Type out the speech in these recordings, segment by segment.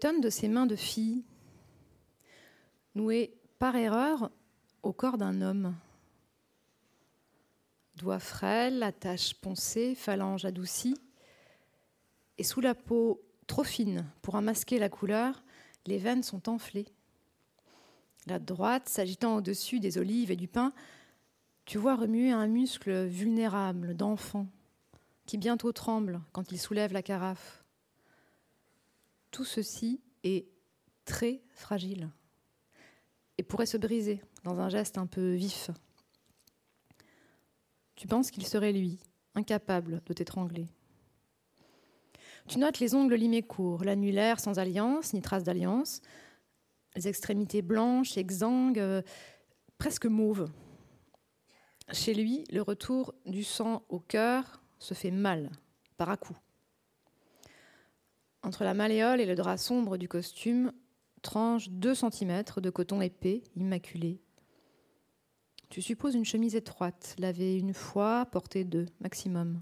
De ces mains de fille, nouées par erreur au corps d'un homme. Doigts frêles, attaches poncées, phalanges adoucies, et sous la peau trop fine pour en masquer la couleur, les veines sont enflées. La droite, s'agitant au-dessus des olives et du pain, tu vois remuer un muscle vulnérable d'enfant qui bientôt tremble quand il soulève la carafe. Tout ceci est très fragile et pourrait se briser dans un geste un peu vif. Tu penses qu'il serait lui, incapable de t'étrangler. Tu notes les ongles limés courts, l'annulaire sans alliance, ni trace d'alliance, les extrémités blanches, exsangues, euh, presque mauves. Chez lui, le retour du sang au cœur se fait mal, par à coup. Entre la malléole et le drap sombre du costume, tranche deux centimètres de coton épais, immaculé. Tu supposes une chemise étroite, lavée une fois, portée deux, maximum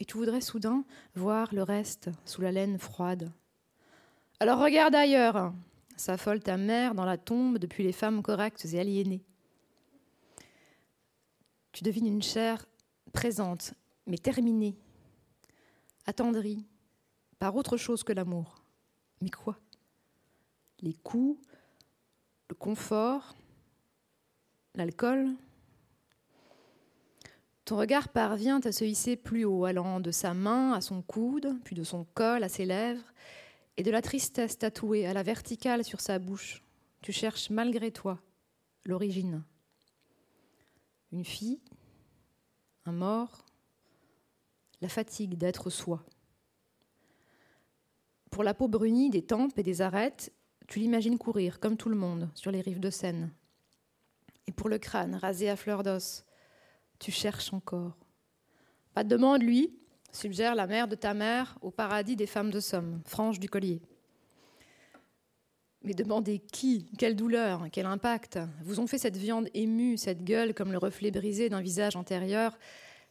et tu voudrais soudain voir le reste sous la laine froide. Alors regarde ailleurs, s'affole ta mère dans la tombe depuis les femmes correctes et aliénées. Tu devines une chair présente, mais terminée, attendrie, par autre chose que l'amour. Mais quoi? Les coups, le confort, l'alcool, ton regard parvient à se hisser plus haut, allant de sa main à son coude, puis de son col à ses lèvres, et de la tristesse tatouée à la verticale sur sa bouche. Tu cherches malgré toi l'origine. Une fille, un mort, la fatigue d'être soi. Pour la peau brunie des tempes et des arêtes, tu l'imagines courir, comme tout le monde, sur les rives de Seine. Et pour le crâne, rasé à fleur d'os, tu cherches encore. Pas de demande, lui, suggère la mère de ta mère au paradis des femmes de Somme, frange du collier. Mais demandez qui, quelle douleur, quel impact vous ont fait cette viande émue, cette gueule comme le reflet brisé d'un visage antérieur,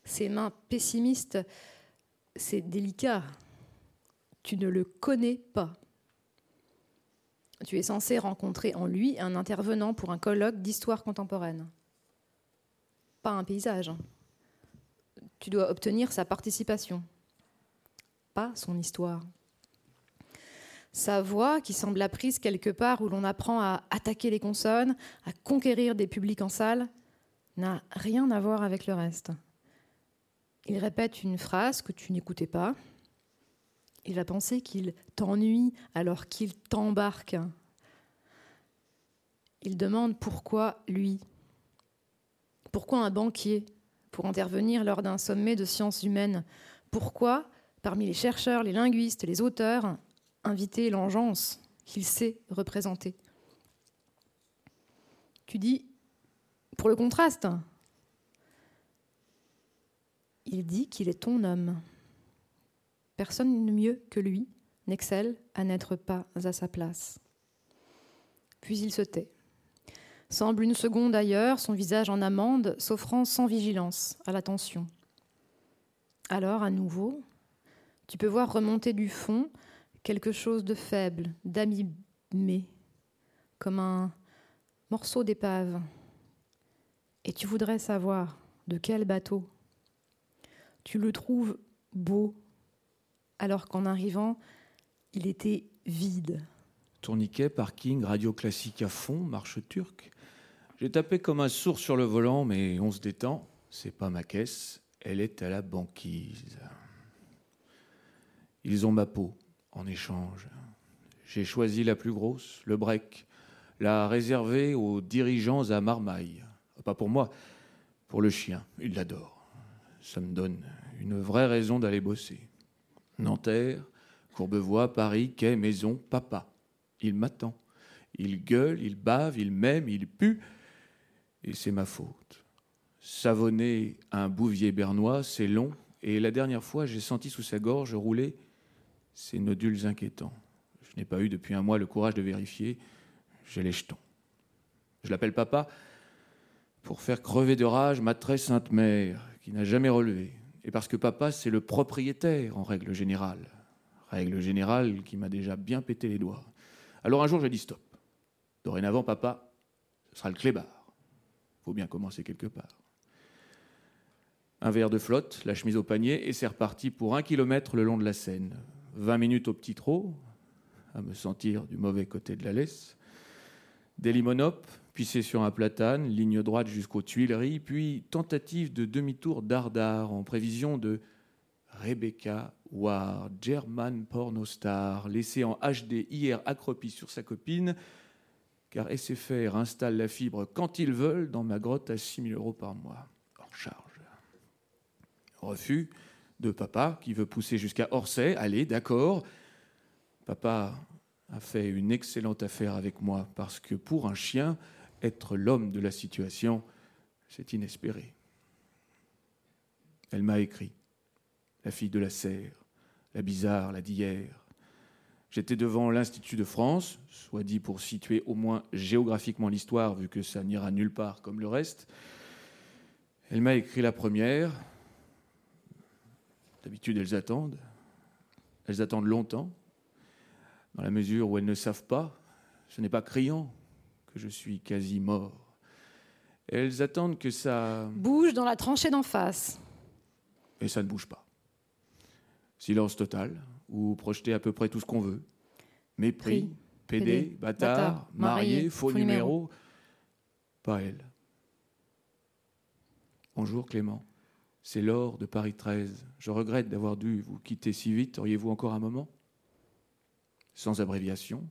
ces mains pessimistes, c'est délicat. Tu ne le connais pas. Tu es censé rencontrer en lui un intervenant pour un colloque d'histoire contemporaine pas un paysage. Tu dois obtenir sa participation, pas son histoire. Sa voix, qui semble apprise quelque part où l'on apprend à attaquer les consonnes, à conquérir des publics en salle, n'a rien à voir avec le reste. Il répète une phrase que tu n'écoutais pas. Il va penser qu'il t'ennuie alors qu'il t'embarque. Il demande pourquoi lui. Pourquoi un banquier pour intervenir lors d'un sommet de sciences humaines? Pourquoi, parmi les chercheurs, les linguistes, les auteurs, inviter l'engeance qu'il sait représenter? Tu dis, pour le contraste, il dit qu'il est ton homme. Personne mieux que lui n'excelle à n'être pas à sa place. Puis il se tait semble une seconde ailleurs, son visage en amande, s'offrant sans vigilance à l'attention. Alors, à nouveau, tu peux voir remonter du fond quelque chose de faible, d'amimé, comme un morceau d'épave. Et tu voudrais savoir de quel bateau. Tu le trouves beau, alors qu'en arrivant, il était vide. Tourniquet, parking, radio classique à fond, marche turque. J'ai tapé comme un sourd sur le volant, mais on se détend. C'est pas ma caisse, elle est à la banquise. Ils ont ma peau en échange. J'ai choisi la plus grosse, le break, la réservée aux dirigeants à marmaille. Pas pour moi, pour le chien, il l'adore. Ça me donne une vraie raison d'aller bosser. Nanterre, Courbevoie, Paris, quai, maison, papa. Il m'attend. Il gueule, il bave, il m'aime, il pue et c'est ma faute. Savonner un bouvier bernois, c'est long, et la dernière fois, j'ai senti sous sa gorge rouler ces nodules inquiétants. Je n'ai pas eu depuis un mois le courage de vérifier, j'ai les jetons. Je l'appelle papa pour faire crever de rage ma très sainte mère, n'a jamais relevé, et parce que papa, c'est le propriétaire en règle générale. Règle générale qui m'a déjà bien pété les doigts. Alors un jour, j'ai dit stop. Dorénavant, papa, ce sera le clébard. Faut bien commencer quelque part. Un verre de flotte, la chemise au panier, et c'est reparti pour un kilomètre le long de la Seine. Vingt minutes au petit trot, à me sentir du mauvais côté de la laisse. Des limonopes, pissé sur un platane, ligne droite jusqu'aux Tuileries, puis tentative de demi-tour dardard en prévision de Rebecca Ward, German pornostar, laissée en HD hier accroupie sur sa copine, car SFR installe la fibre quand ils veulent dans ma grotte à 6 000 euros par mois, hors charge. Refus de papa qui veut pousser jusqu'à Orsay. Allez, d'accord. Papa a fait une excellente affaire avec moi parce que pour un chien, être l'homme de la situation, c'est inespéré. Elle m'a écrit, la fille de la serre, la bizarre, la d'hier. J'étais devant l'Institut de France, soit dit pour situer au moins géographiquement l'histoire, vu que ça n'ira nulle part comme le reste. Elle m'a écrit la première, D'habitude, elles attendent. Elles attendent longtemps, dans la mesure où elles ne savent pas, ce n'est pas criant que je suis quasi mort. Elles attendent que ça... Bouge dans la tranchée d'en face. Et ça ne bouge pas. Silence total, ou projeter à peu près tout ce qu'on veut. Mépris, pédé, bâtard, marié, faux, numéro. Pas elle. Bonjour Clément. C'est l'or de Paris 13. Je regrette d'avoir dû vous quitter si vite. Auriez-vous encore un moment? Sans abréviation,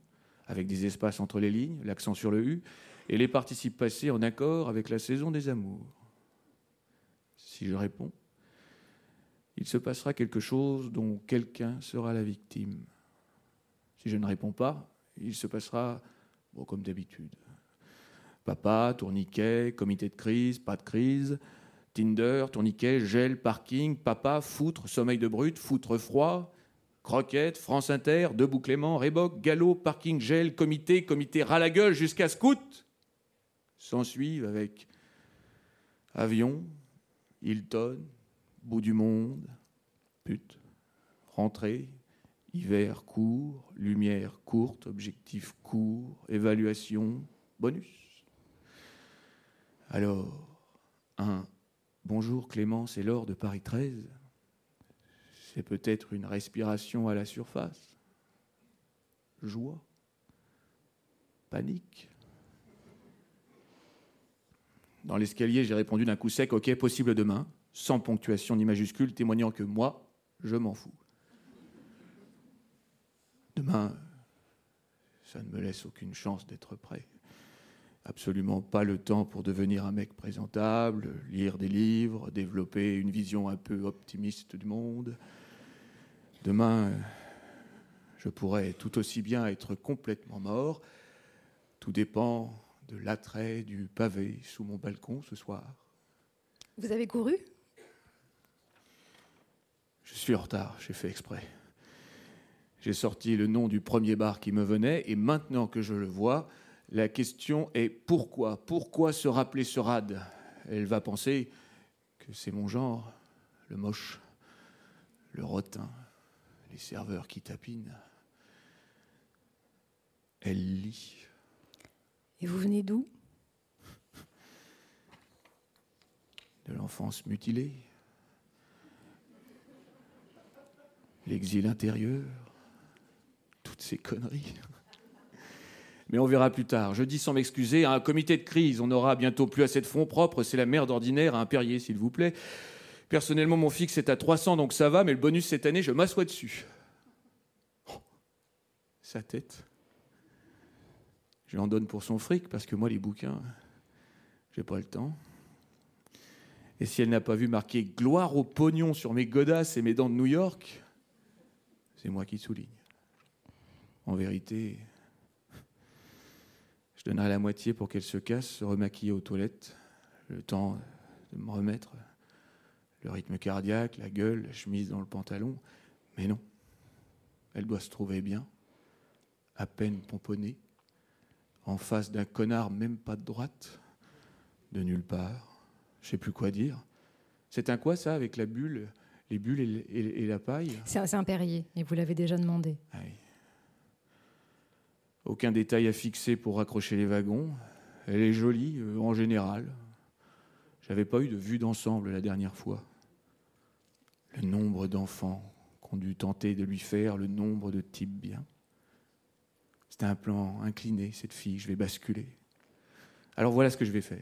avec des espaces entre les lignes, l'accent sur le U, et les participes passés en accord avec la saison des amours. Si je réponds, il se passera quelque chose dont quelqu'un sera la victime. Si je ne réponds pas, il se passera comme d'habitude. Papa, tourniquet, comité de crise, pas de crise, Tinder, tourniquet, gel, parking, papa, foutre, sommeil de brut, foutre froid, croquette, France Inter, debout Clément, Réboc, galop, parking, gel, comité, comité ras la gueule jusqu'à scout. S'ensuivent avec avion, Hilton, bout du monde, pute, rentrée, hiver court, lumière courte, objectif court, évaluation, bonus. Alors, un Bonjour Clément, c'est l'or de Paris 13. C'est peut-être une respiration à la surface. Joie. Panique. Dans l'escalier, j'ai répondu d'un coup sec, ok, possible demain, sans ponctuation ni majuscule, témoignant que moi, je m'en fous. Demain, ça ne me laisse aucune chance d'être prêt absolument pas le temps pour devenir un mec présentable, lire des livres, développer une vision un peu optimiste du monde. Demain, je pourrais tout aussi bien être complètement mort. Tout dépend de l'attrait du pavé sous mon balcon ce soir. Vous avez couru? Je suis en retard, j'ai fait exprès. J'ai sorti le nom du premier bar qui me venait et maintenant que je le vois, la question est pourquoi? Pourquoi se rappeler ce rad? Elle va penser que c'est mon genre, le moche, le rotin, les serveurs qui tapinent. Elle lit. Et vous venez d'où? De l'enfance mutilée. L'exil intérieur. Toutes ces conneries mais on verra plus tard. Je dis sans m'excuser, à un comité de crise, on aura bientôt plus assez de fonds propres, c'est la merde ordinaire, à un Perrier, s'il vous plaît. Personnellement, mon fixe est à 300, donc ça va, mais le bonus cette année, je m'assois dessus. Oh, sa tête. Je lui en donne pour son fric, parce que moi, les bouquins, j'ai pas le temps. Et si elle n'a pas vu marquer gloire au pognon sur mes godasses et mes dents de New York, c'est moi qui souligne. En vérité, je donnerai la moitié pour qu'elle se casse, se remaquille aux toilettes, le temps de me remettre, le rythme cardiaque, la gueule, la chemise dans le pantalon. Mais non, elle doit se trouver bien, à peine pomponnée, en face d'un connard même pas de droite, de nulle part. Je sais plus quoi dire. C'est un quoi ça avec la bulle les bulles et, la paille? C'est un, Perrier, et vous l'avez déjà demandé. Ah Aucun détail à fixer pour raccrocher les wagons. Elle est jolie euh, en général. J'avais pas eu de vue d'ensemble la dernière fois. Le nombre d'enfants qu'on dû tenter de lui faire, le nombre de types bien. C'est un plan incliné, cette fille, je vais basculer. Alors voilà ce que je vais faire.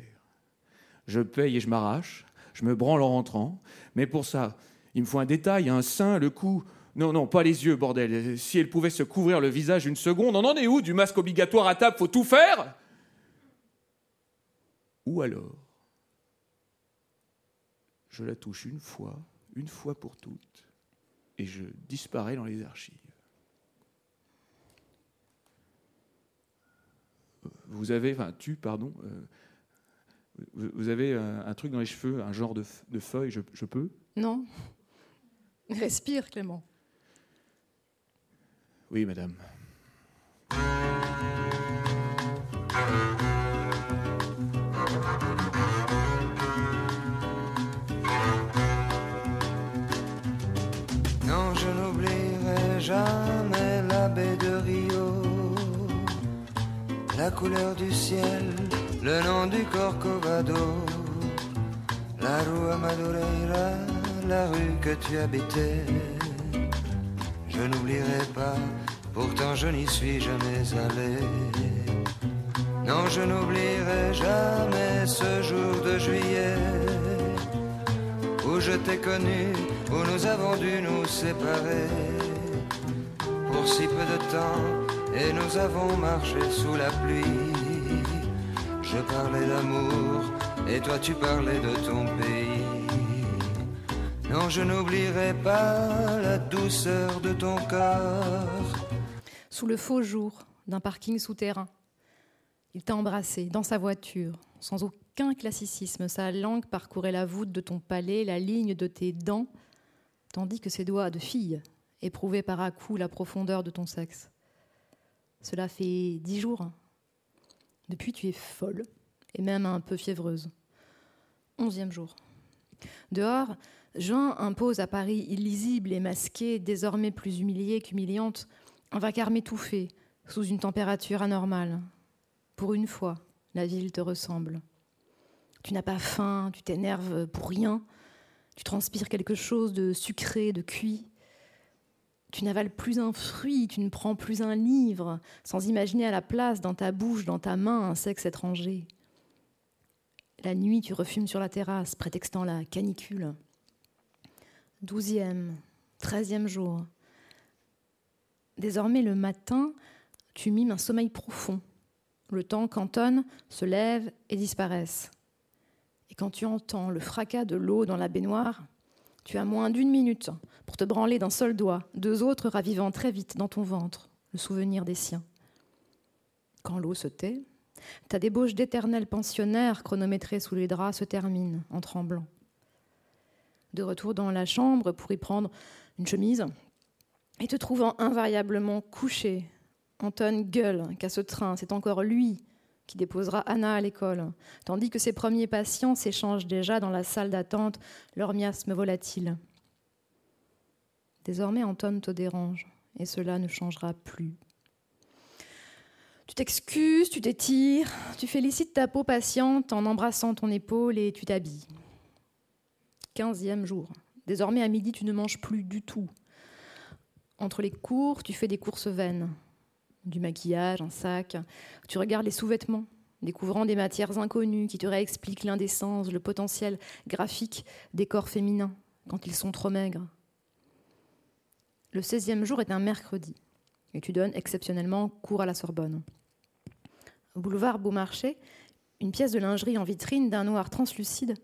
Je paye et je m'arrache, je me branle en rentrant, mais pour ça, il me faut un détail, un sein, le cou. Non, non, pas les yeux, bordel. Si elle pouvait se couvrir le visage une seconde, on en est où Du masque obligatoire à table, faut tout faire? Ou alors, je la touche une fois, une fois pour toutes, et je disparais dans les archives. Vous avez, enfin, tu, pardon, euh, vous avez un, truc dans les cheveux, un genre de, feuille, je, je peux? Non. Respire, Clément. Oui, madame. Jamais la baie de Rio, la couleur du ciel, le nom du Corcovado, la rue Madureira, la rue que tu habitais. Je n'oublierai pas, pourtant je n'y suis jamais allé. Non, je n'oublierai jamais ce jour de juillet où je t'ai connu, où nous avons dû nous séparer si peu de temps et nous avons marché sous la pluie. Je parlais d'amour et toi tu parlais de ton pays. Non, je n'oublierai pas la douceur de ton corps. Sous le faux jour d'un parking souterrain, il t'a embrassé dans sa voiture, sans aucun classicisme. Sa langue parcourait la voûte de ton palais, la ligne de tes dents, tandis que ses doigts de fille éprouver par à coup la profondeur de ton sexe. Cela fait dix jours. Depuis, tu es folle, et même un peu fiévreuse. Onzième jour. Dehors, Jean impose à Paris illisible et masqué, désormais plus humiliée qu'humiliante, un vacarme étouffé, sous une température anormale. Pour une fois, la ville te ressemble. Tu n'as pas faim, tu t'énerves pour rien, tu transpires quelque chose de sucré, de cuit, tu n'avales plus un fruit, tu ne prends plus un livre, sans imaginer à la place, dans ta bouche, dans ta main, un sexe étranger. La nuit, tu refumes sur la terrasse, prétextant la canicule. Douzième, treizième jour. Désormais, le matin, tu mimes un sommeil profond. Le temps qu'Anton se lève et disparaisse. Et quand tu entends le fracas de l'eau dans la baignoire, tu as moins d'une minute pour te branler d'un seul doigt, deux autres ravivant très vite dans ton ventre le souvenir des siens. Quand l'eau se tait, ta débauche d'éternel pensionnaire chronométrée sous les draps se termine en tremblant. De retour dans la chambre pour y prendre une chemise, et te trouvant invariablement couché, Anton gueule qu'à ce train, c'est encore lui qui déposera Anna à l'école, tandis que ses premiers patients s'échangent déjà dans la salle d'attente leur miasme volatile. Désormais, Anton te dérange, et cela ne changera plus. Tu t'excuses, tu t'étires, tu félicites ta peau patiente en embrassant ton épaule et tu t'habilles. Quinzième jour. Désormais, à midi, tu ne manges plus du tout. Entre les cours, tu fais des courses vaines du maquillage, un sac. Tu regardes les sous-vêtements, découvrant des matières inconnues qui te réexpliquent l'indécence, le potentiel graphique des corps féminins quand ils sont trop maigres. Le 16e jour est un mercredi et tu donnes exceptionnellement cours à la Sorbonne. boulevard Beaumarchais, une pièce de lingerie en vitrine d'un noir translucide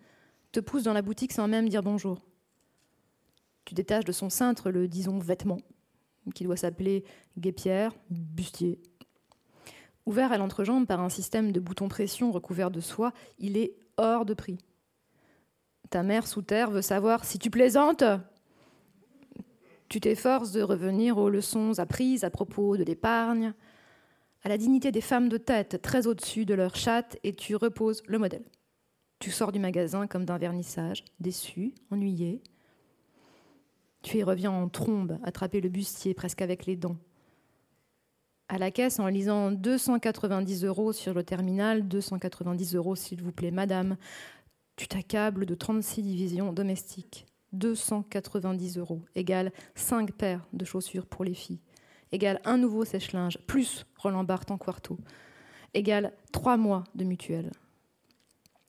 te pousse dans la boutique sans même dire bonjour. Tu détaches de son cintre le, disons, vêtement qui doit s'appeler guépière, bustier. Ouvert à l'entrejambe par un système de boutons pression recouvert de soie, il est hors de prix. Ta mère sous terre veut savoir si tu plaisantes? Tu t'efforces de revenir aux leçons apprises à propos de l'épargne, à la dignité des femmes de tête très au-dessus de leur chatte et tu reposes le modèle. Tu sors du magasin comme d'un vernissage, déçu, ennuyé. Tu y reviens en trombe, attraper le bustier presque avec les dents. À la caisse, en lisant 290 euros sur le terminal, 290 euros s'il vous plaît, madame, tu t'accables de 36 divisions domestiques. 290 euros, égale 5 paires de chaussures pour les filles, égale un nouveau sèche-linge, plus Roland Barthes en quarto, égale 3 mois de mutuelle.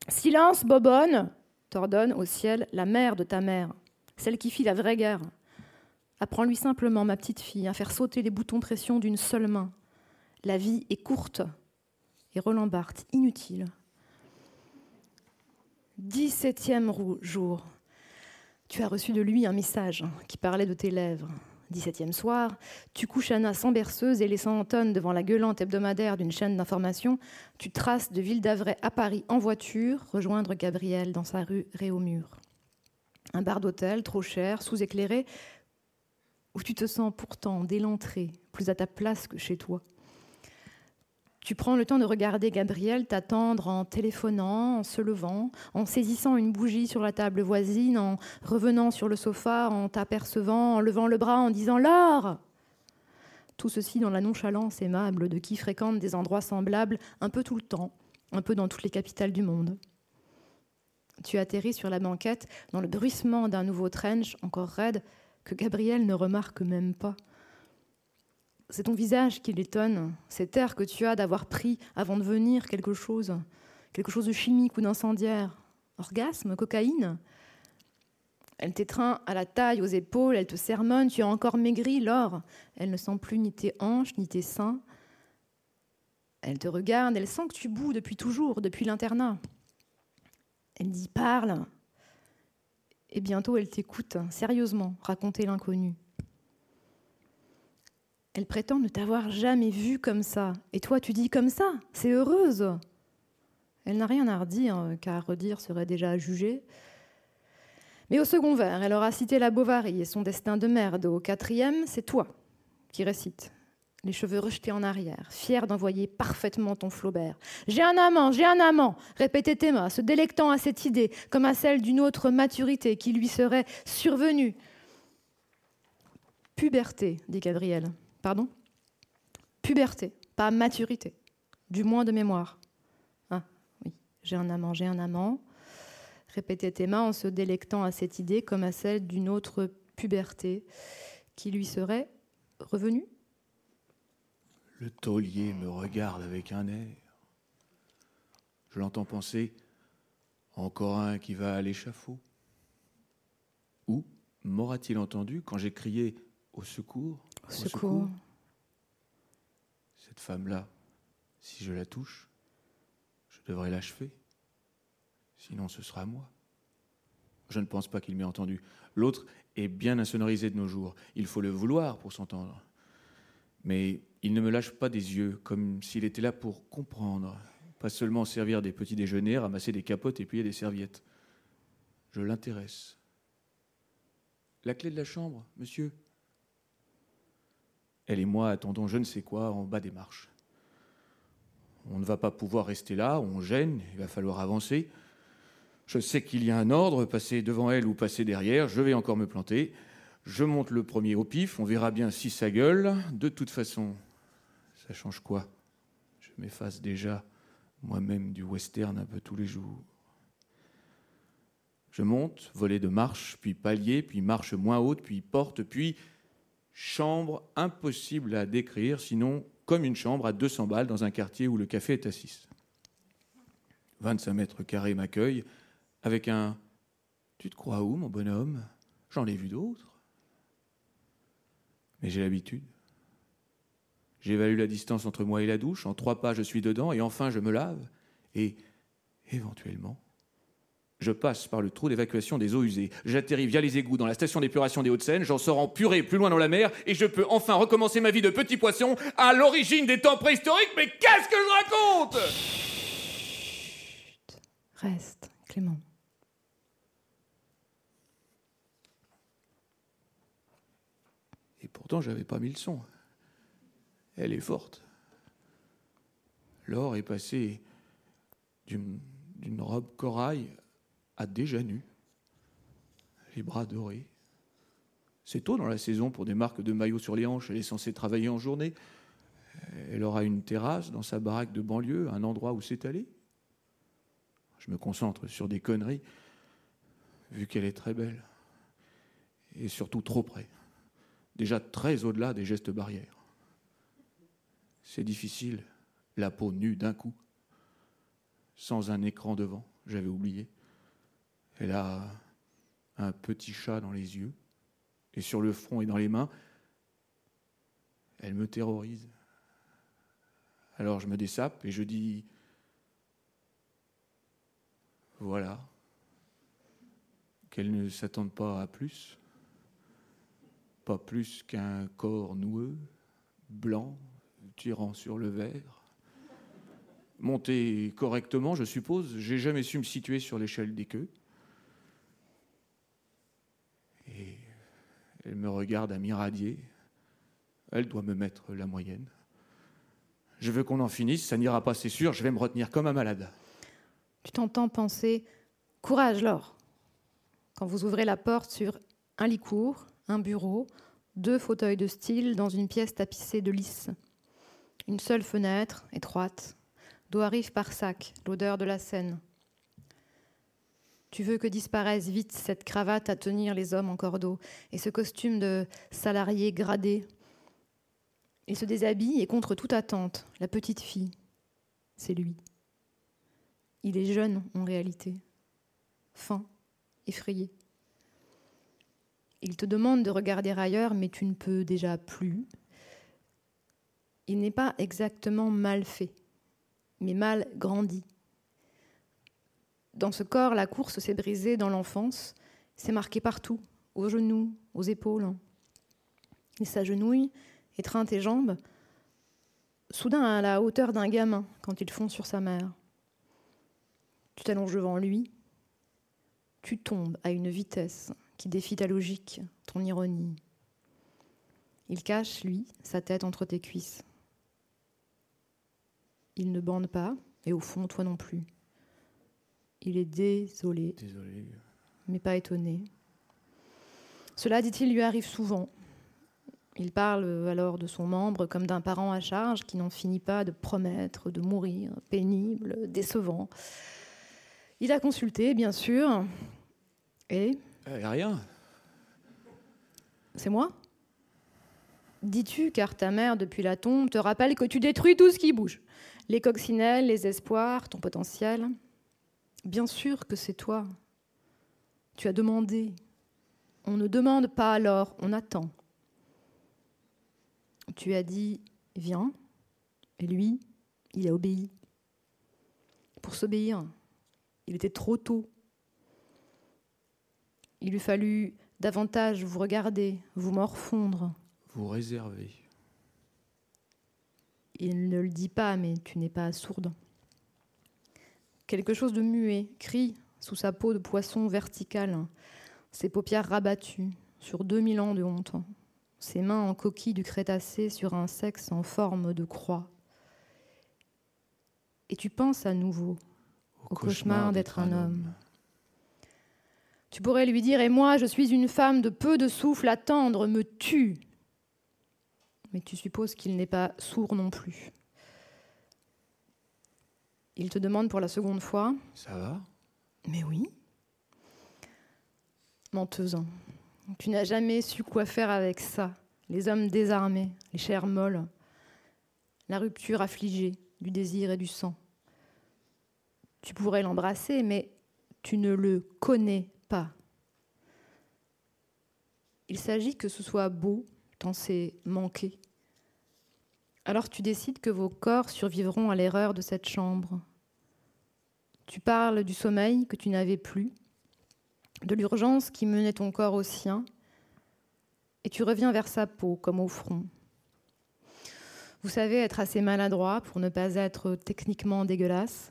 Silence, Bobonne t'ordonne au ciel la mère de ta mère, celle qui fit la vraie guerre. Apprends-lui simplement, ma petite fille, à faire sauter les boutons pression d'une seule main. La vie est courte. Et Roland Barthes, inutile. 17e jour. Tu as reçu de lui un message qui parlait de tes lèvres. 17e soir, tu couches Anna sans berceuse et laissant Anton devant la gueulante hebdomadaire d'une chaîne d'information, tu traces de Ville d'Avray à Paris en voiture, rejoindre Gabriel dans sa rue Réaumur. Un bar d'hôtel trop cher, sous-éclairé, où tu te sens pourtant dès l'entrée plus à ta place que chez toi. Tu prends le temps de regarder Gabriel t'attendre en téléphonant, en se levant, en saisissant une bougie sur la table voisine, en revenant sur le sofa, en t'apercevant, en levant le bras, en disant Laure Tout ceci dans la nonchalance aimable de qui fréquente des endroits semblables un peu tout le temps, un peu dans toutes les capitales du monde. Tu atterris sur la banquette dans le bruissement d'un nouveau trench encore raide que Gabriel ne remarque même pas. C'est ton visage qui l'étonne, cet air que tu as d'avoir pris avant de venir quelque chose, quelque chose de chimique ou d'incendiaire. Orgasme, cocaïne Elle t'étreint à la taille, aux épaules, elle te sermonne, tu as encore maigri, Laure. Elle ne sent plus ni tes hanches, ni tes seins. Elle te regarde, elle sent que tu boues depuis toujours, depuis l'internat. Elle dit parle. Et bientôt elle t'écoute, sérieusement, raconter l'inconnu. Elle prétend ne t'avoir jamais vu comme ça. Et toi, tu dis comme ça. C'est heureuse. Elle n'a rien à redire, car redire serait déjà jugé. Mais au second vers, elle aura cité la Bovary et son destin de merde. Au quatrième, c'est toi qui récites, les cheveux rejetés en arrière, fier d'envoyer parfaitement ton Flaubert. J'ai un amant, j'ai un amant, répétait Théma, se délectant à cette idée, comme à celle d'une autre maturité qui lui serait survenue. Puberté, dit Gabriel. Pardon Puberté, pas maturité, du moins de mémoire. Ah, oui, j'ai un amant, j'ai un amant, répétait Théma en se délectant à cette idée comme à celle d'une autre puberté qui lui serait revenue. Le taulier me regarde avec un air. Je l'entends penser encore un qui va à l'échafaud. Où m'aura-t-il entendu quand j'ai crié au secours? Au secours. Cette femme-là, si je la touche, je devrais l'achever. Sinon, ce sera moi. Je ne pense pas qu'il m'ait entendu. L'autre est bien insonorisé de nos jours. Il faut le vouloir pour s'entendre. Mais il ne me lâche pas des yeux, comme s'il était là pour comprendre, pas seulement servir des petits déjeuners, ramasser des capotes et plier des serviettes. Je l'intéresse. La clé de la chambre, monsieur? Elle et moi attendons je ne sais quoi en bas des marches. On ne va pas pouvoir rester là, on gêne, il va falloir avancer. Je sais qu'il y a un ordre, passer devant elle ou passer derrière, je vais encore me planter. Je monte le premier au pif, on verra bien si ça gueule. De toute façon, ça change quoi? Je m'efface déjà moi-même du western un peu tous les jours. Je monte, volet de marche, puis palier, puis marche moins haute, puis porte, puis chambre impossible à décrire, sinon comme une chambre à 200 balles dans un quartier où le café est assis. 25 mètres carrés m'accueillent avec un Tu te crois où, mon bonhomme? J'en ai vu d'autres. Mais j'ai l'habitude. J'évalue la distance entre moi et la douche. En trois pas, je suis dedans et enfin, je me lave. Et éventuellement, je passe par le trou d'évacuation des eaux usées. J'atterris via les égouts dans la station d'épuration des Hauts-de-Seine. J'en sors en purée plus loin dans la mer. Et je peux enfin recommencer ma vie de petit poisson à l'origine des temps préhistoriques. Mais qu'est-ce que je raconte? Chut. Reste, Clément. Et pourtant, j'avais pas mis le son. Elle est forte. L'or est passé d'une robe corail à déjà nu, les bras dorés, C'est tôt dans la saison pour des marques de maillots sur les hanches. Elle est censée travailler en journée. Elle aura une terrasse dans sa baraque de banlieue, un endroit où s'étaler. Je me concentre sur des conneries, vu qu'elle est très belle. Et surtout trop près. Déjà très au-delà des gestes barrières. C'est difficile, la peau nue d'un coup, sans un écran devant, j'avais oublié. Elle a un petit chat dans les yeux, et sur le front et dans les mains. Elle me terrorise. Alors je me dessape et je dis voilà, qu'elle ne s'attende pas à plus, pas plus qu'un corps noueux, blanc, tirant sur le verre. Monté correctement, je suppose, j'ai jamais su me situer sur l'échelle des queues. Elle me regarde à m'irradier. Elle doit me mettre la moyenne. Je veux qu'on en finisse, ça n'ira pas, c'est sûr, je vais me retenir comme un malade. Tu t'entends penser Courage, Laure Quand vous ouvrez la porte sur un lit court, un bureau, deux fauteuils de style dans une pièce tapissée de lys. Une seule fenêtre, étroite, d'où arrive par sac l'odeur de la Seine. Tu veux que disparaisse vite cette cravate à tenir les hommes en cordeau et ce costume de salarié gradé. Il se déshabille et contre toute attente, la petite fille, c'est lui. Il est jeune en réalité, fin, effrayé. Il te demande de regarder ailleurs, mais tu ne peux déjà plus. Il n'est pas exactement mal fait, mais mal grandi. Dans ce corps, la course s'est brisée dans l'enfance, s'est marquée partout, aux genoux, aux épaules. Il s'agenouille, étreint tes jambes, soudain à la hauteur d'un gamin quand il fond sur sa mère. Tu t'allonges devant lui, tu tombes à une vitesse qui défie ta logique, ton ironie. Il cache, lui, sa tête entre tes cuisses. Il ne bande pas, et au fond, toi non plus. Il est désolé, Désolé. mais pas étonné. Cela, dit-il, lui arrive souvent. Il parle alors de son membre comme d'un parent à charge qui n'en finit pas de promettre, de mourir, pénible, décevant. Il a consulté, bien sûr, et Eh, rien. c'est moi? Dis-tu, car ta mère, depuis la tombe, te rappelle que tu détruis tout ce qui bouge les coccinelles, les espoirs, ton potentiel Bien sûr que c'est toi. Tu as demandé. On ne demande pas alors, on attend. Tu as dit viens, et lui, il a obéi. Pour s'obéir, il était trop tôt. Il lui fallut davantage vous regarder, vous morfondre. Vous réservez. Il ne le dit pas, mais tu n'es pas sourde. Quelque chose de muet crie sous sa peau de poisson verticale, ses paupières rabattues sur 2000 ans de honte, ses mains en coquille du Crétacé sur un sexe en forme de croix. Et tu penses à nouveau au cauchemar d'être un homme. Tu pourrais lui dire Et moi, je suis une femme de peu de souffle à tendre, me tue. Mais tu supposes qu'il n'est pas sourd non plus. Il te demande pour la seconde fois Ça va? Mais oui. Menteuse. hein. Tu n'as jamais su quoi faire avec ça. Les hommes désarmés, les chairs molles, la rupture affligée du désir et du sang. Tu pourrais l'embrasser, mais tu ne le connais pas. Il s'agit que ce soit beau, tant c'est manqué. Alors tu décides que vos corps survivront à l'erreur de cette chambre. Tu parles du sommeil que tu n'avais plus, de l'urgence qui menait ton corps au sien, et tu reviens vers sa peau comme au front. Vous savez être assez maladroit pour ne pas être techniquement dégueulasse.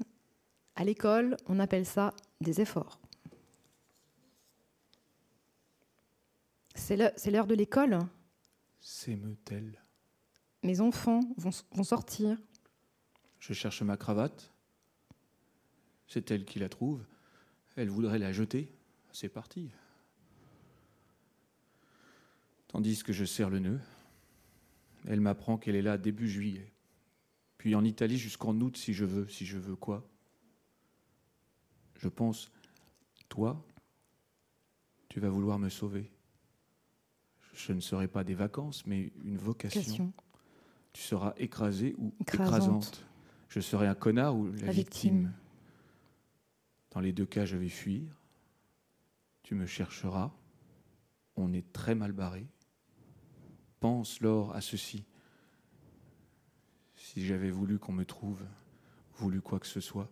À l'école, on appelle ça des efforts. C'est l'heure de l'école. S'émeut-elle? Mes enfants vont, vont sortir. Je cherche ma cravate. C'est elle qui la trouve. Elle voudrait la jeter. C'est parti. tandis que je serre le nœud. Elle m'apprend qu'elle est là début juillet, puis en Italie jusqu'en août si je veux, si je veux quoi. Je pense, toi, tu vas vouloir me sauver. Je ne serai pas des vacances, mais une vocation. Tu seras écrasée ou écrasante. Je serai un connard ou la, victime. Dans les deux cas, je vais fuir. Tu me chercheras. On est très mal barré. Pense, Laure, à ceci. Si j'avais voulu qu'on me trouve, voulu quoi que ce soit,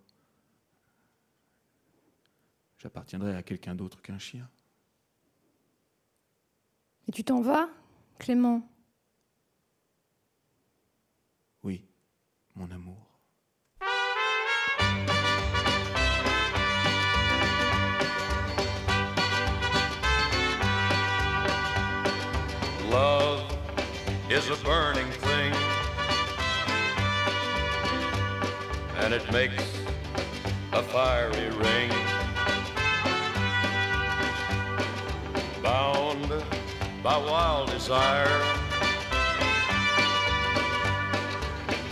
j'appartiendrais à quelqu'un d'autre qu'un chien. Et tu t'en vas, Clément? Oui, mon amour. Love is a burning thing, and it makes a fiery ring. Bound by wild desire,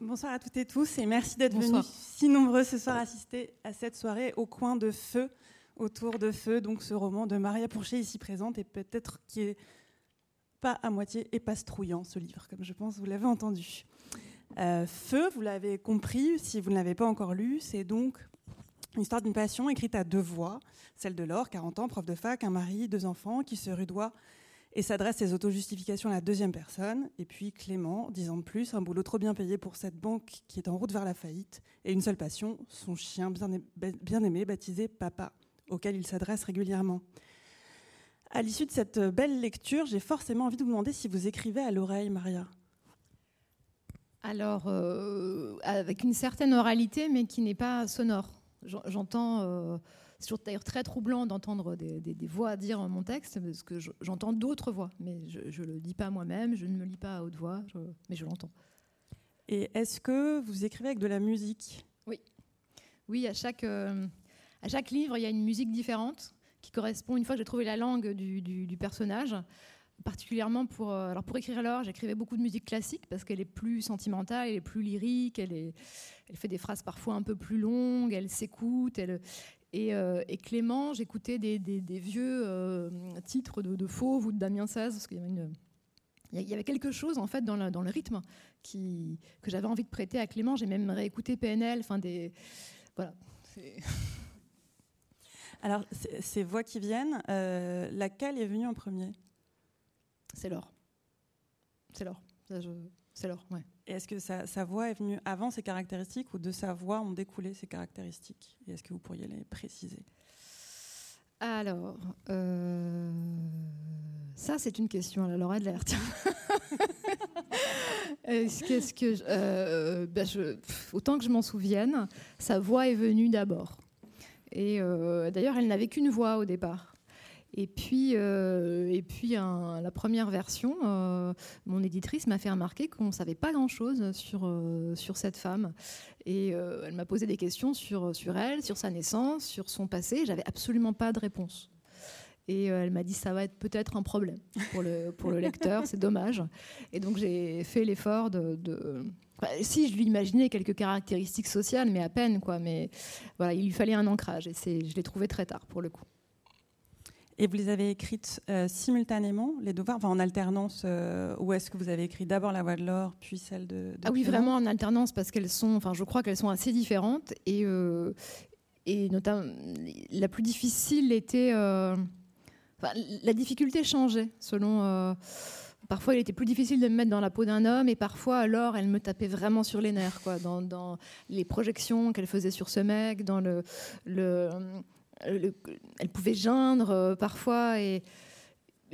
Bonsoir à toutes et tous et merci d'être venus si nombreux ce soir assister à cette soirée au coin de feu, autour de feu, donc ce roman de Maria Pourchet ici présente et peut-être qui est pas à moitié épastrouillant ce livre, comme je pense vous l'avez entendu. Euh, feu, vous l'avez compris, si vous ne l'avez pas encore lu, c'est donc une histoire d'une passion écrite à deux voix, celle de Laure, 40 ans, prof de fac, un mari, deux enfants, qui se rudoie et s'adresse ses auto-justifications à la deuxième personne. Et puis Clément, dix ans de plus, un boulot trop bien payé pour cette banque qui est en route vers la faillite, et une seule passion, son chien bien aimé, baptisé Papa, auquel il s'adresse régulièrement. À l'issue de cette belle lecture, j'ai forcément envie de vous demander si vous écrivez à l'oreille, Maria. Alors, euh, avec une certaine oralité, mais qui n'est pas sonore. J'entends. Euh, c'est toujours d'ailleurs très troublant d'entendre des, voix dire mon texte, parce que j'entends d'autres voix, mais je ne le dis pas moi-même, je ne me lis pas à haute voix, mais je l'entends. Et est-ce que vous écrivez avec de la musique? Oui. Oui, à chaque, euh, à chaque livre, il y a une musique différente qui correspond, une fois que j'ai trouvé la langue du, du, personnage, particulièrement pour, euh, alors pour écrire l'or, j'écrivais beaucoup de musique classique parce qu'elle est plus sentimentale, elle est plus lyrique, elle, est, elle fait des phrases parfois un peu plus longues, elle s'écoute, elle, euh, et, Clément, j'écoutais des, vieux euh, titres de, Fauve ou de Damien XVI, parce qu'il y avait une, il y avait quelque chose en fait dans le, dans le rythme qui, que j'avais envie de prêter à Clément. J'ai même réécouté PNL, enfin des voilà. Alors ces voix qui viennent, euh, laquelle est venue en premier? C'est l'or. C'est l'or. C'est l'or, ouais. Est-ce que sa, voix est venue avant ses caractéristiques ou de sa voix ont découlé ses caractéristiques? Et est-ce que vous pourriez les préciser? Alors, euh, ça c'est une question à la Laura de l'air. Que euh, ben je, autant que je m'en souvienne, sa voix est venue d'abord. Et euh, d'ailleurs, elle n'avait qu'une voix au départ. Et puis, euh, et puis la première version, euh, mon éditrice m'a fait remarquer qu'on ne savait pas grand-chose sur, euh, sur cette femme. Et elle m'a posé des questions sur, sur elle, sur sa naissance, sur son passé. J'avais absolument pas de réponse. Et elle m'a dit ça va être peut-être un problème pour le, pour le lecteur, c'est dommage. Et donc j'ai fait l'effort de, si je lui imaginais quelques caractéristiques sociales, mais à peine quoi. Mais voilà, il lui fallait un ancrage et je l'ai trouvé très tard pour le coup. Et vous les avez écrites euh, simultanément, les devoirs, enfin en alternance, euh, ou est-ce que vous avez écrit d'abord la voix de l'or, puis celle de, Ah oui, vraiment en alternance, parce qu'elles sont, enfin je crois qu'elles sont assez différentes, et, euh, et notamment la plus difficile était, la difficulté changeait selon. Parfois, il était plus difficile de me mettre dans la peau d'un homme, et parfois, alors, elle me tapait vraiment sur les nerfs, quoi, dans, les projections qu'elle faisait sur ce mec, dans le, elle pouvait geindre euh, parfois, et,